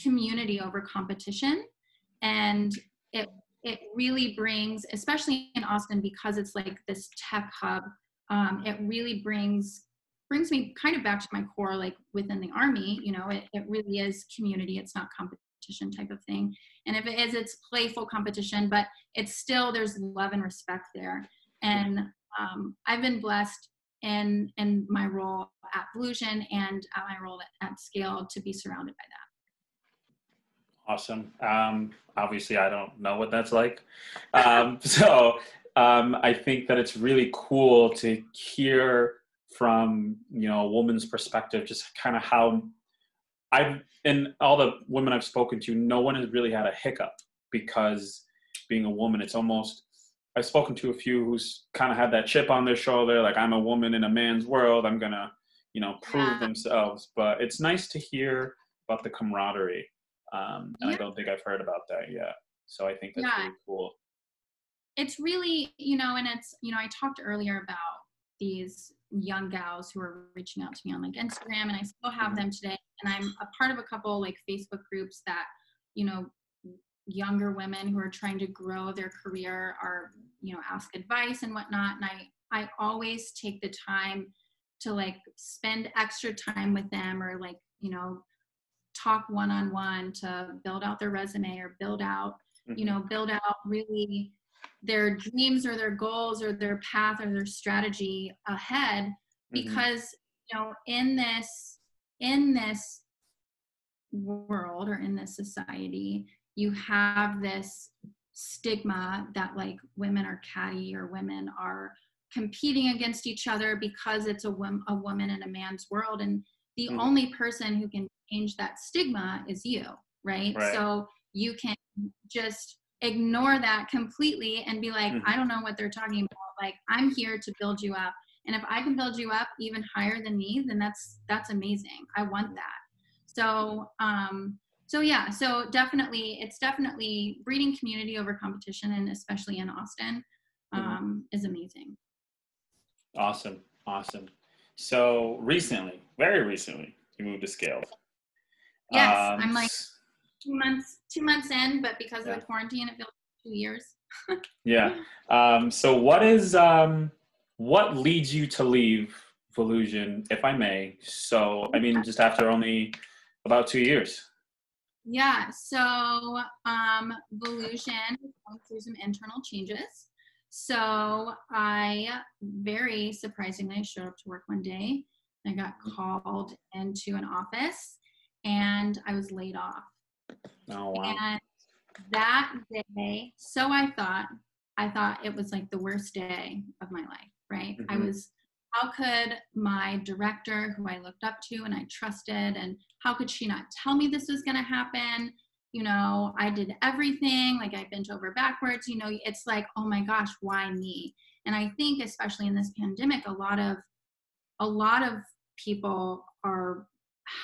community over competition and it it really brings especially in austin because it's like this tech hub um, it really brings brings me kind of back to my core like within the army you know it, it really is community it's not competition type of thing and if it is it's playful competition but it's still there's love and respect there and um, i've been blessed in in my role at Volusion and at my role at, at Skaled to be surrounded by that. Awesome. Um, obviously, I don't know what that's like. Um, <laughs> so um, I think that it's really cool to hear from you know a woman's perspective, just kind of how I've and all the women I've spoken to, no one has really had a hiccup because being a woman, it's almost I've spoken to a few who's kind of had that chip on their shoulder, like I'm a woman in a man's world. I'm gonna, you know, prove yeah. themselves. But it's nice to hear about the camaraderie, um, and yeah. I don't think I've heard about that yet. So I think that's yeah. really cool. It's really, you know, and it's, you know, I talked earlier about these young gals who are reaching out to me on like Instagram, and I still have mm-hmm. them today. And I'm a part of a couple like Facebook groups that, you know, younger women who are trying to grow their career are you know ask advice and whatnot and i i always take the time to like spend extra time with them or like you know talk one on one to build out their resume or build out mm-hmm. you know build out really their dreams or their goals or their path or their strategy ahead mm-hmm. because you know in this in this world or in this society you have this stigma that like women are catty or women are competing against each other because it's a, wom- a woman in a man's world and the mm. only person who can change that stigma is you right? right, so you can just ignore that completely and be like mm. i don't know what they're talking about like i'm here to build you up and if i can build you up even higher than me then that's that's amazing. I want that. So um so yeah so definitely it's definitely breeding community over competition and especially in austin mm-hmm. um, is amazing. Awesome. Awesome. So recently very recently you moved to Skaled yes um, i'm like two months two months in but because yeah. of the quarantine it feels like two years. <laughs> Yeah. Um, so what is um, what leads you to leave Volusion, if I may? So, I mean, just after only about two years. Yeah, so um, Volusion going through some internal changes. So I very surprisingly showed up to work one day. I got called into an office and I was laid off. Oh, wow. And that day, so I thought, I thought it was like the worst day of my life, right? Mm-hmm. I was how could my director, who I looked up to and I trusted, and how could she not tell me this was going to happen? You know, I did everything, like I bent over backwards. You know, it's like, oh my gosh, why me? And I think, especially in this pandemic, a lot of a lot of people are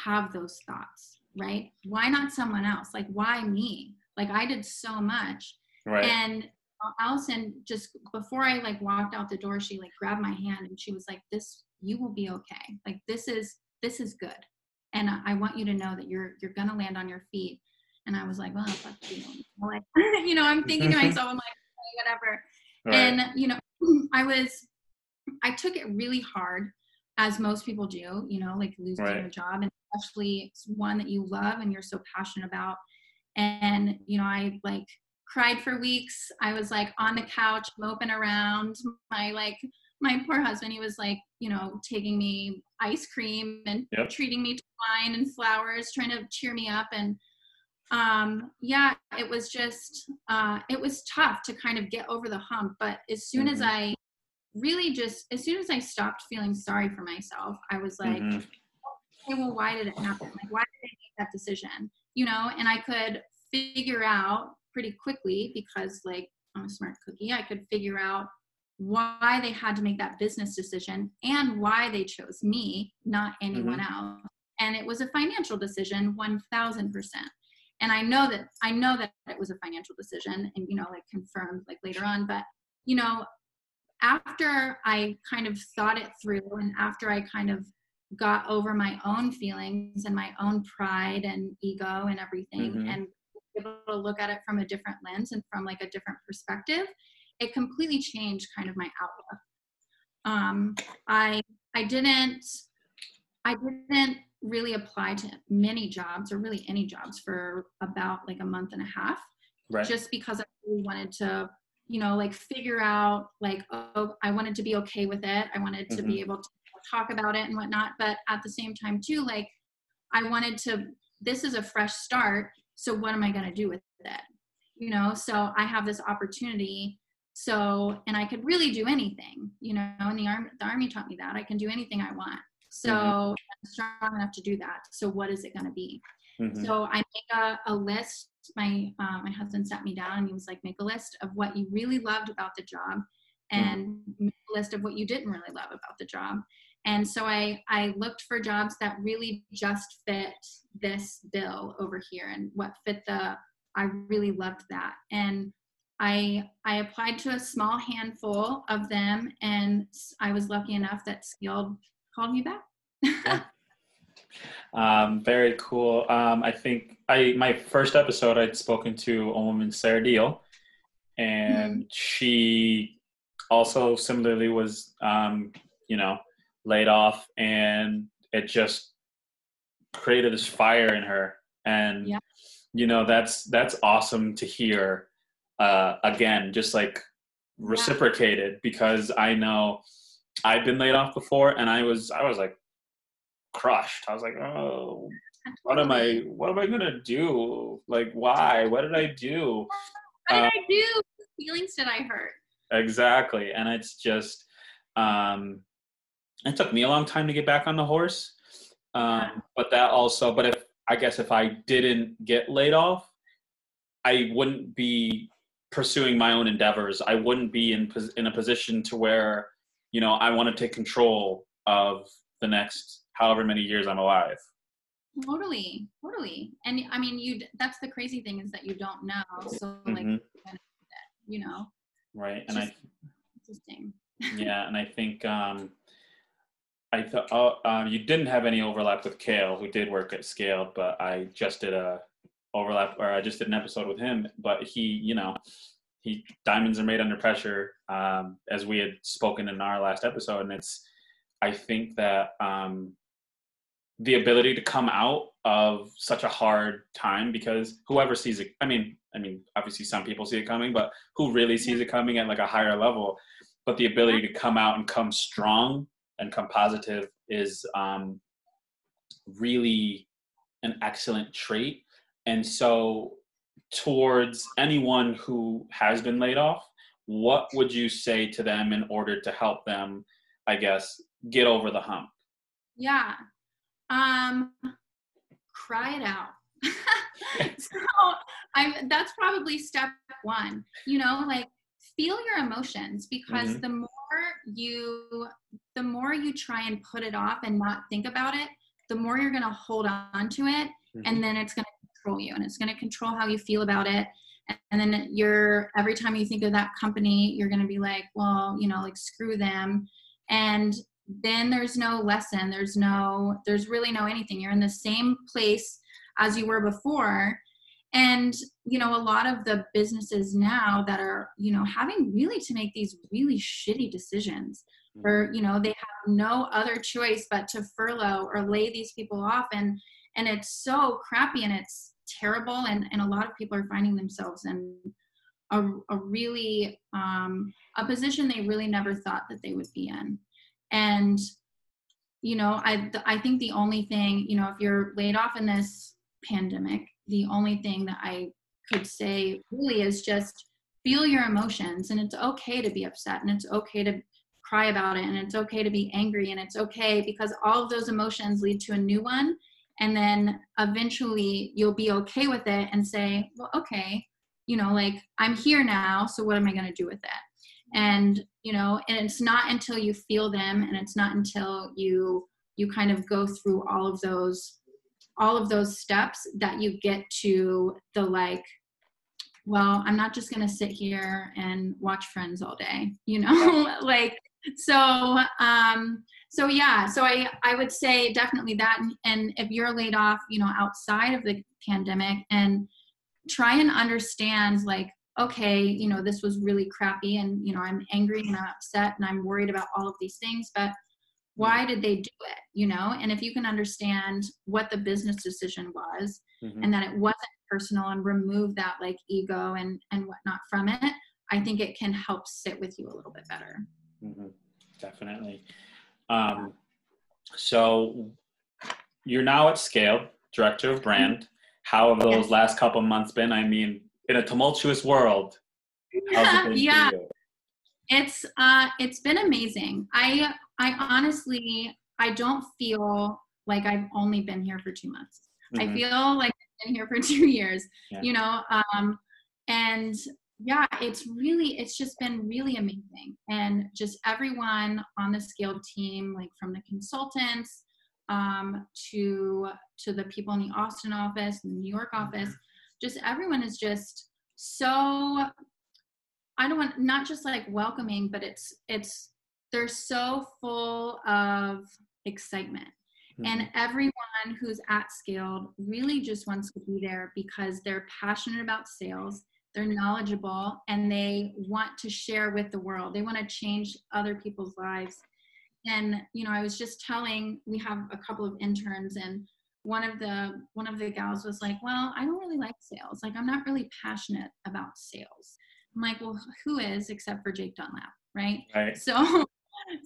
have those thoughts, right? Why not someone else? Like, why me? Like, I did so much. Right. And Allison just before I like walked out the door, she like grabbed my hand and she was like, "This, you will be okay. Like this is this is good, and I want you to know that you're you're gonna land on your feet." And I was like, "Well, fuck you." Like, <laughs> you know, I'm thinking to myself, I'm like, whatever. Right. And you know, <clears throat> I was, I took it really hard, as most people do. You know, like losing right. your job, and especially one that you love and you're so passionate about. And you know, I like cried for weeks. I was like on the couch moping around. My like my poor husband, he was like, you know, taking me ice cream and yep. treating me to wine and flowers, trying to cheer me up. And um, yeah, it was just uh, it was tough to kind of get over the hump. But as soon mm-hmm. as I really just as soon as I stopped feeling sorry for myself, I was like, mm-hmm. okay, well, why did it happen? Like, why did I make that decision? You know, and I could figure out pretty quickly because like I'm a smart cookie. I could figure out why they had to make that business decision and why they chose me, not anyone mm-hmm. else. And it was a financial decision, 1000%. And I know that I know that it was a financial decision and you know like confirmed like later on, but you know after I kind of thought it through and after I kind of got over my own feelings and my own pride and ego and everything mm-hmm. and able to look at it from a different lens and from like a different perspective it completely changed kind of my outlook um, i i didn't i didn't really apply to many jobs or really any jobs for about like a month and a half right. just because i really wanted to you know like figure out like oh i wanted to be okay with it i wanted to mm-hmm. be able to talk about it and whatnot but at the same time too like i wanted to this is a fresh start so what am i going to do with it you know so i have this opportunity so and i could really do anything you know and the army the army taught me that i can do anything i want so mm-hmm. i'm strong enough to do that so what is it going to be mm-hmm. so i make a, a list my uh, my husband sat me down and he was like make a list of what you really loved about the job mm-hmm. and mm-hmm. make a list of what you didn't really love about the job and so I, I looked for jobs that really just fit this bill over here and what fit the, I really loved that. And I, I applied to a small handful of them and I was lucky enough that Skaled called me back. yeah. <laughs> um, very cool. Um, I think I, my first episode, I'd spoken to a woman, Sarah Deal, and mm-hmm. she also similarly was, um, you know, laid off and it just created this fire in her. And yeah. you know that's that's awesome to hear uh again just like reciprocated yeah. because i know i've been laid off before and i was i was like crushed. I was like oh what am i what am i gonna do? Like why? What did i do? What did um, i do? Feelings did i hurt. exactly. And it's just um it took me a long time to get back on the horse. Um, but that also, but if I guess if I didn't get laid off, I wouldn't be pursuing my own endeavors. I wouldn't be in in a position to where you know I want to take control of the next however many years I'm alive. Totally, totally. And I mean, you that's the crazy thing is that you don't know. So like, mm-hmm. you know. Right, and I. Interesting. <laughs> yeah, and I think um, I thought oh, um, you didn't have any overlap with Kale, who did work at Skaled, but I just did a overlap, or I just did an episode with him. But he, you know, he diamonds are made under pressure, um, as we had spoken in our last episode, and it's. I think that um, the ability to come out of such a hard time because whoever sees it, I mean, I mean, obviously some people see it coming, but who really sees it coming at like a higher level? But the ability to come out and come strong and compositive is um, really an excellent trait. And so, towards anyone who has been laid off, what would you say to them in order to help them, I guess, get over the hump? Yeah. Um, cry it out. <laughs> so I'm that's probably step one. You know, like feel your emotions because mm-hmm. the more you the more you try and put it off and not think about it the more you're going to hold on to it mm-hmm. and then it's going to control you and it's going to control how you feel about it. And then you're every time you think of that company you're going to be like well you know like screw them. And then there's no lesson there's no there's really no anything. You're in the same place as you were before and you know a lot of the businesses now that are you know having really to make these really shitty decisions mm-hmm. or you know they have no other choice but to furlough or lay these people off. And and it's so crappy and it's terrible. And and a lot of people are finding themselves in a, a really um, a position they really never thought that they would be in. And you know i i think the only thing you know if you're laid off in this pandemic the only thing that I could say really is just feel your emotions and it's okay to be upset and it's okay to cry about it and it's okay to be angry and it's okay because all of those emotions lead to a new one and then eventually you'll be okay with it and say well okay you know like i'm here now so what am i going to do with it? And you know and it's not until you feel them and it's not until you you kind of go through all of those all of those steps that you get to the like well, I'm not just going to sit here and watch Friends all day, you know, <laughs> like so um so yeah so i i would say definitely that and, and if you're laid off you know outside of the pandemic and try and understand like okay you know this was really crappy and you know i'm angry and i'm upset and i'm worried about all of these things but why did they do it you know? And if you can understand what the business decision was mm-hmm. and that it wasn't personal and remove that like ego and and whatnot from it i think it can help sit with you a little bit better. Mm-hmm. definitely. Um, so you're now at Skaled director of brand. How have those yes. last couple months been? I mean in a tumultuous world it <laughs> yeah. it's uh it's been amazing. I i honestly i don't feel like i've only been here for two months mm-hmm. i feel like i've been here for <laughs> two years yeah. you know um and yeah it's really it's just been really amazing and just everyone on the Skaled team like from the consultants um to to the people in the austin office the new york office mm-hmm. just everyone is just so I don't want not just like welcoming, but it's it's they're so full of excitement. Mm-hmm. And everyone who's at Skaled really just wants to be there because they're passionate about sales, they're knowledgeable, and they want to share with the world. They want to change other people's lives. And you know, I was just telling we have a couple of interns and one of the one of the gals was like, "Well, I don't really like sales. Like I'm not really passionate about sales." I'm like, well, who is except for Jake Dunlap, right? Right. So, <laughs>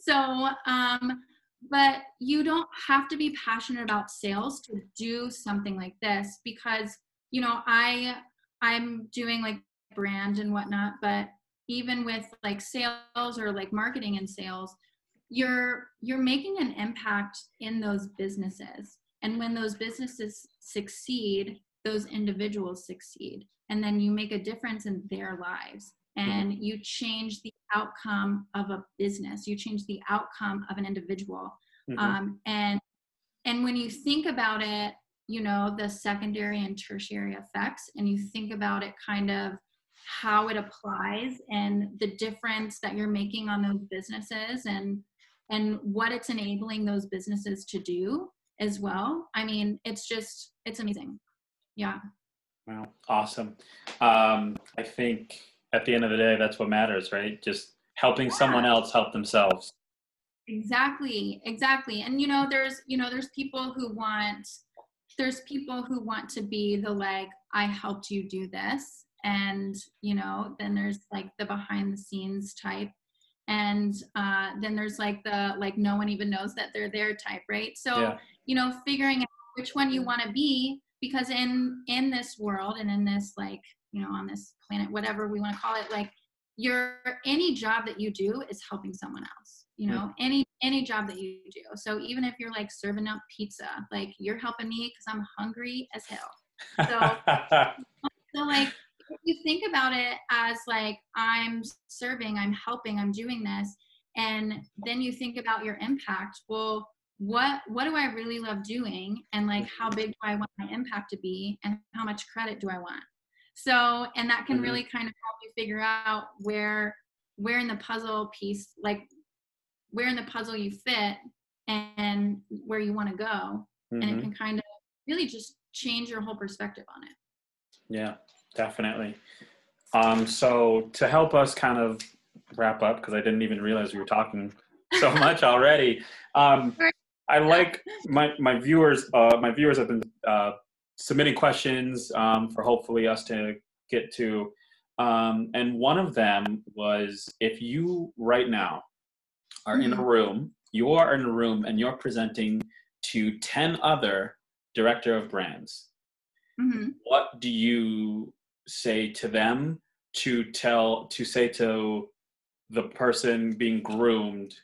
so, um, but you don't have to be passionate about sales to do something like this because you know I I'm doing like brand and whatnot, but even with like sales or like marketing and sales, you're you're making an impact in those businesses, and when those businesses succeed, those individuals succeed. And then you make a difference in their lives. Mm-hmm. and you change the outcome of a business. You change the outcome of an individual. Mm-hmm. um, and and when you think about it you know the secondary and tertiary effects and you think about it kind of how it applies and the difference that you're making on those businesses and and what it's enabling those businesses to do as well i mean it's just it's amazing. Yeah. Wow, awesome. Um, I think at the end of the day, that's what matters, right? Just helping yeah. someone else help themselves. Exactly, exactly. And you know, there's you know, there's people who want there's people who want to be the like, I helped you do this. And, you know, then there's like the behind the scenes type. And uh, then there's like the like no one even knows that they're there type, right? So, yeah. you know, figuring out which one you want to be because in in this world and in this like you know on this planet whatever we want to call it like your any job that you do is helping someone else you hmm. know any any job that you do. So even if you're like serving up pizza like you're helping me because i'm hungry as hell. So <laughs> so like if you think about it as like i'm serving i'm helping i'm doing this and then you think about your impact well what what do i really love doing? And like hmm. how big do i want my impact to be? And how much credit do i want so and that can mm-hmm. really kind of help you figure out where where in the puzzle piece like where in the puzzle you fit and where you want to go mm-hmm. and it mm-hmm. can kind of really just change your whole perspective on it yeah definitely um so to help us kind of wrap up because i didn't even realize we were talking so <laughs> much already um I like my my viewers. Uh, my viewers have been uh, submitting questions um, for hopefully us to get to, um, and one of them was if you right now are in a mm-hmm. room, you are in a room, and you're presenting to ten other director of brands. Mm-hmm. What do you say to them to tell to say to the person being groomed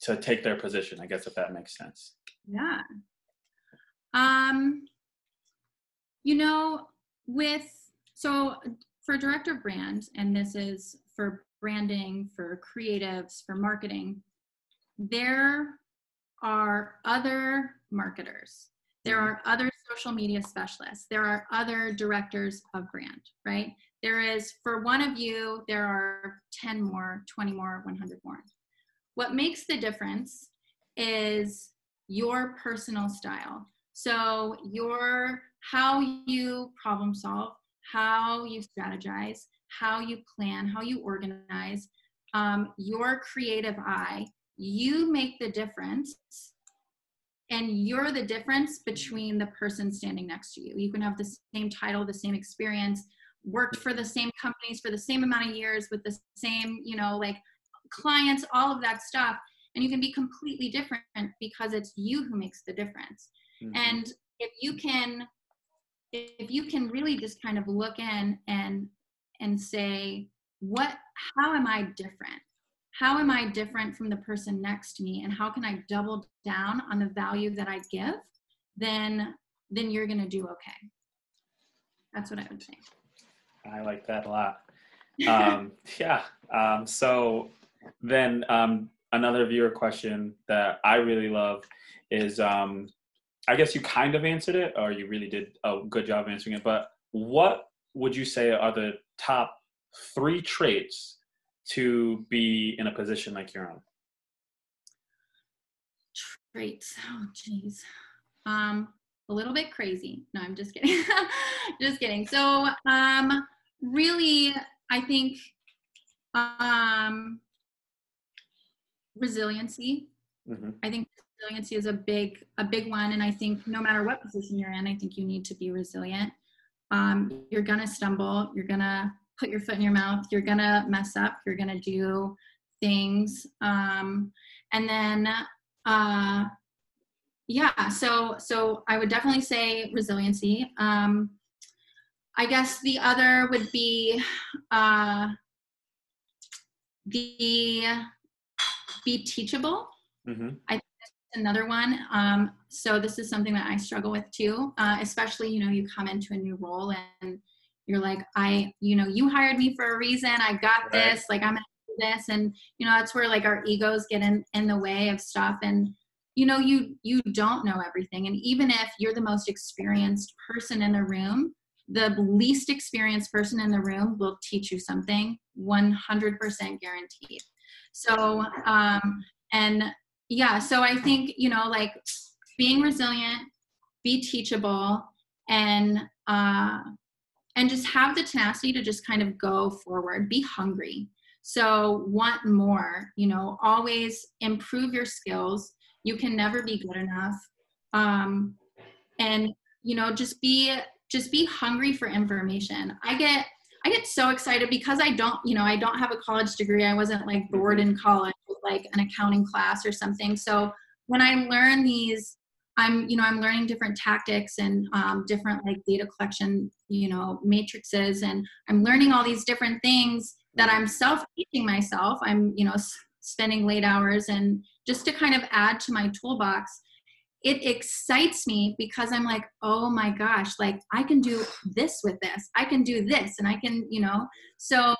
to take their position i guess if that makes sense yeah um you know with so for director of brand and this is for branding for creatives for marketing there are other marketers there mm-hmm. are other social media specialists, There are other directors of brand, right? There is, for one of you, there are 10 more, 20 more, 100 more. What makes the difference is your personal style. So, your how you problem solve, how you strategize, how you plan, how you organize, um, your creative eye, you make the difference and you're the difference between the person standing next to you. You can have the same title, the same experience, worked for the same companies for the same amount of years with the same, you know, like clients, all of that stuff. And you can be completely different because it's you who makes the difference. Mm-hmm. And if you can, if you can really just kind of look in and and say, what, how am I different? how am I different from the person next to me and how can I double down on the value that I give, then then you're going to do okay. That's what I would say. I like that a lot. Um, <laughs> yeah. Um, so then um, another viewer question that I really love is um, I guess you kind of answered it or you really did a good job answering it, but what would you say are the top three traits to be in a position like your own? Traits. Oh, geez. Um, a little bit crazy. No, I'm just kidding. <laughs> just kidding. So, um, really, I think um, resiliency. Mm-hmm. I think resiliency is a big, a big one, and I think no matter what position you're in, I think you need to be resilient. Um, you're gonna stumble. You're gonna put your foot in your mouth you're gonna mess up you're gonna do things um, and then uh, yeah so so i would definitely say resiliency um, i guess the other would be uh, the be teachable mm-hmm. i another one. Um, so this is something that i struggle with too uh, especially you know you come into a new role and you're like i you know you hired me for a reason. I got right. this. Like i'm gonna do this. And you know that's where like our egos get in in the way of stuff. And you know you you don't know everything. And even if you're the most experienced person in the room the least experienced person in the room will teach you something 100% guaranteed. So um and yeah so i think you know like being resilient be teachable and uh and just have the tenacity to just kind of go forward. Be hungry. So want more you know always improve your skills. You can never be good enough. Um, and you know just be just be hungry for information. I get i get so excited because i don't you know i don't have a college degree. I wasn't like bored in college like an accounting class or something so when i learn these I'm, you know, I'm learning different tactics and um, different like data collection, you know, matrices, and I'm learning all these different things that I'm self teaching myself. I'm, you know, s- spending late hours and just to kind of add to my toolbox. It excites me because I'm like, oh my gosh, like I can do this with this. I can do this, and I can, you know. So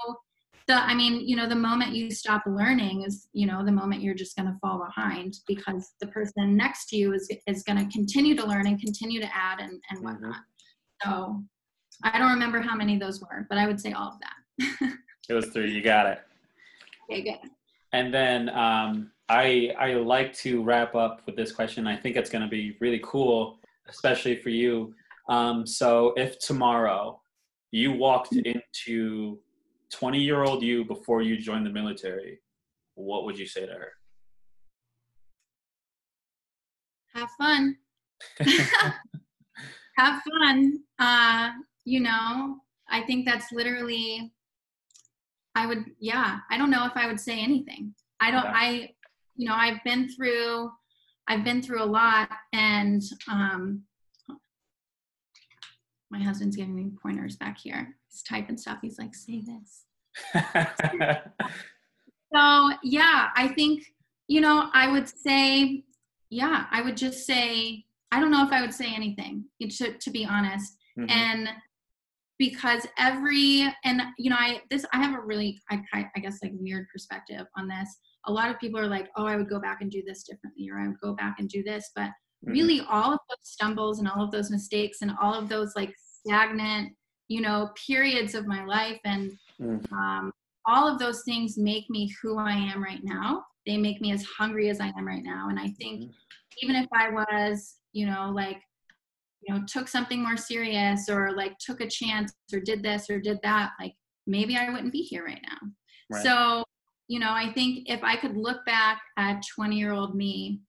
the i mean you know the moment you stop learning is you know the moment you're just going to fall behind because the person next to you is is going to continue to learn and continue to add and and mm-hmm. whatnot. So i don't remember how many those were but i would say all of that. <laughs> It was three. You got it. Okay good. And then um, i i like to wrap up with this question. I think it's going to be really cool especially for you. Um, so if tomorrow you walked mm-hmm. into 20 year old you before you joined the military, what would you say to her? Have fun. <laughs> Have fun. Uh, you know, I think that's literally, I would, yeah, I don't know if I would say anything. I don't, yeah. I, you know, I've been through, I've been through a lot and, um, my husband's giving me pointers back here. He's typing stuff. He's like, say this. <laughs> so yeah, I think, you know, I would say, yeah, I would just say, I don't know if I would say anything, to, to be honest. Mm-hmm. And because every and you know i this i have a really I, I guess like weird perspective on this a lot of people are like oh i would go back and do this differently or i would go back and do this but mm-hmm. really all of those stumbles and all of those mistakes and all of those like stagnant you know periods of my life and mm. um, all of those things make me who i am right now they make me as hungry as i am right now and i think mm. even if i was you know like you know took something more serious or like took a chance or did this or did that like maybe i wouldn't be here right now right. so you know i think if i could look back at 20 year old me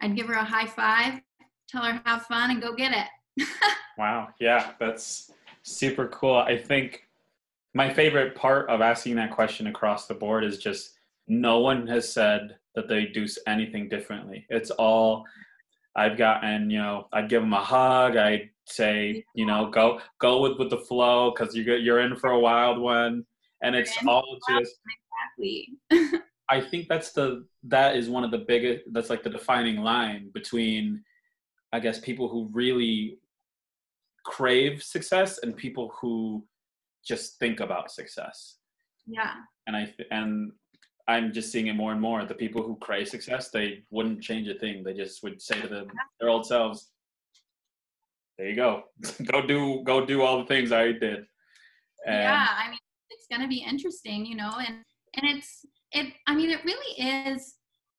i'd give her a high five tell her have fun and go get it <laughs> wow yeah that's super cool i think my favorite part of asking that question across the board is just no one has said that they do anything differently it's all I've gotten, you know, I'd give them a hug. I'd say, you know, go go with with the flow because you get you're in for a wild one, and it's all just exactly. <laughs> I think that's the that is one of the biggest. That's like the defining line between, I guess, people who really crave success and people who just think about success. Yeah. And I and I'm just seeing it more and more. The people who crave success, they wouldn't change a thing. They just would say to them, their old selves, "There you go, <laughs> go do go do all the things I did." And yeah, I mean, it's gonna be interesting, you know, and and it's it. I mean, it really is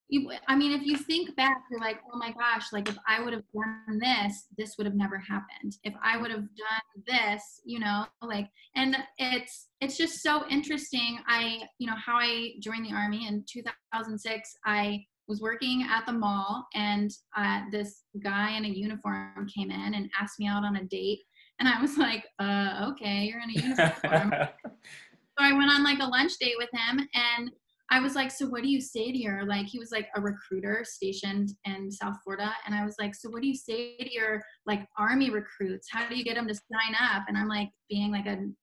you i mean if you think back you're like oh my gosh like if i would have done this this would have never happened if i would have done this you know like and it's it's just so interesting i you know how i joined the army in 2006 i was working at the mall and uh, this guy in a uniform came in and asked me out on a date and i was like uh okay you're in a uniform <laughs> so i went on like a lunch date with him and I was like, so what do you say to your like he was like a recruiter stationed in South Florida and I was like, so what do you say to your like army recruits? How do you get them to sign up? And I'm like being like an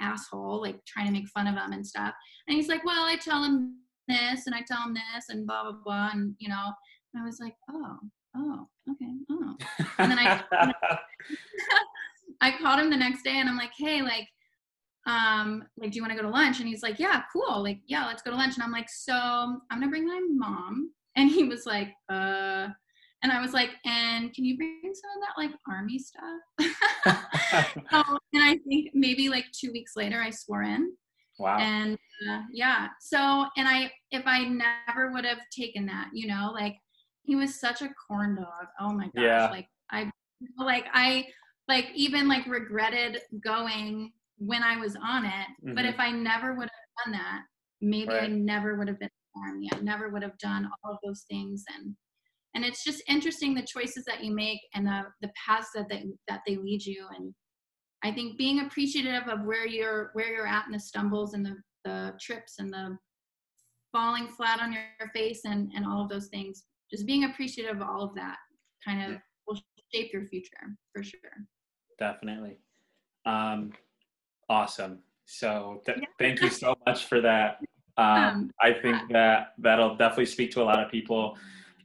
asshole, like trying to make fun of them and stuff. And he's like, well, I tell him this and I tell him this and blah blah blah and you know, I was like, oh, oh, okay, oh. And then I <laughs> I called him the next day and I'm like, hey, like um like do you want to go to lunch? And he's like yeah cool like yeah let's go to lunch. And i'm like so i'm gonna bring my mom. And he was like uh and i was like and can you bring some of that like army stuff? <laughs> <laughs> Um, and i think maybe like two weeks later i swore in. Wow. And uh, yeah so and i if i never would have taken that you know like he was such a corn dog. Oh my gosh yeah. like i like i like even like regretted going when I was on it. Mm-hmm. But if I never would have done that, maybe right. I never would have been army. I never would have done all of those things. And and it's just interesting the choices that you make and the the paths that they that they lead you. And I think being appreciative of where you're where you're at and the stumbles and the the trips and the falling flat on your face and and all of those things. Just being appreciative of all of that kind of will shape your future for sure. Definitely. Um, Awesome. So th- yeah. thank you so much for that. <laughs> Um, I think that that'll definitely speak to a lot of people,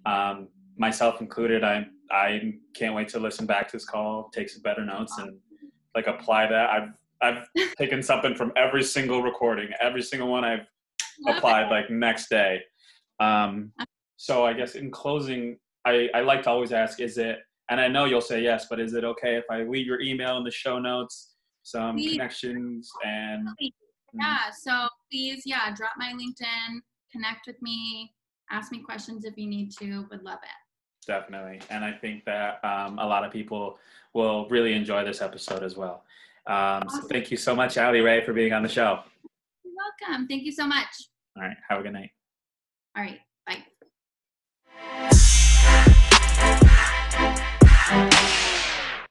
um, myself included. I I can't wait to listen back to this call, take some better notes, and like apply that. I've I've <laughs> taken something from every single recording, every single one I've applied like next day. Um, so I guess in closing, I, I like to always ask, is it, and I know you'll say yes, but is it okay if I leave your email in the show notes? Some please. connections and yeah so please yeah drop my linkedin connect with me ask me questions if you need to would love it. Definitely and i think that um, a lot of people will really enjoy this episode as well. Um, awesome. so thank you so much Aly Ray for being on the show. You're welcome. Thank you so much. All right have a good night. All right bye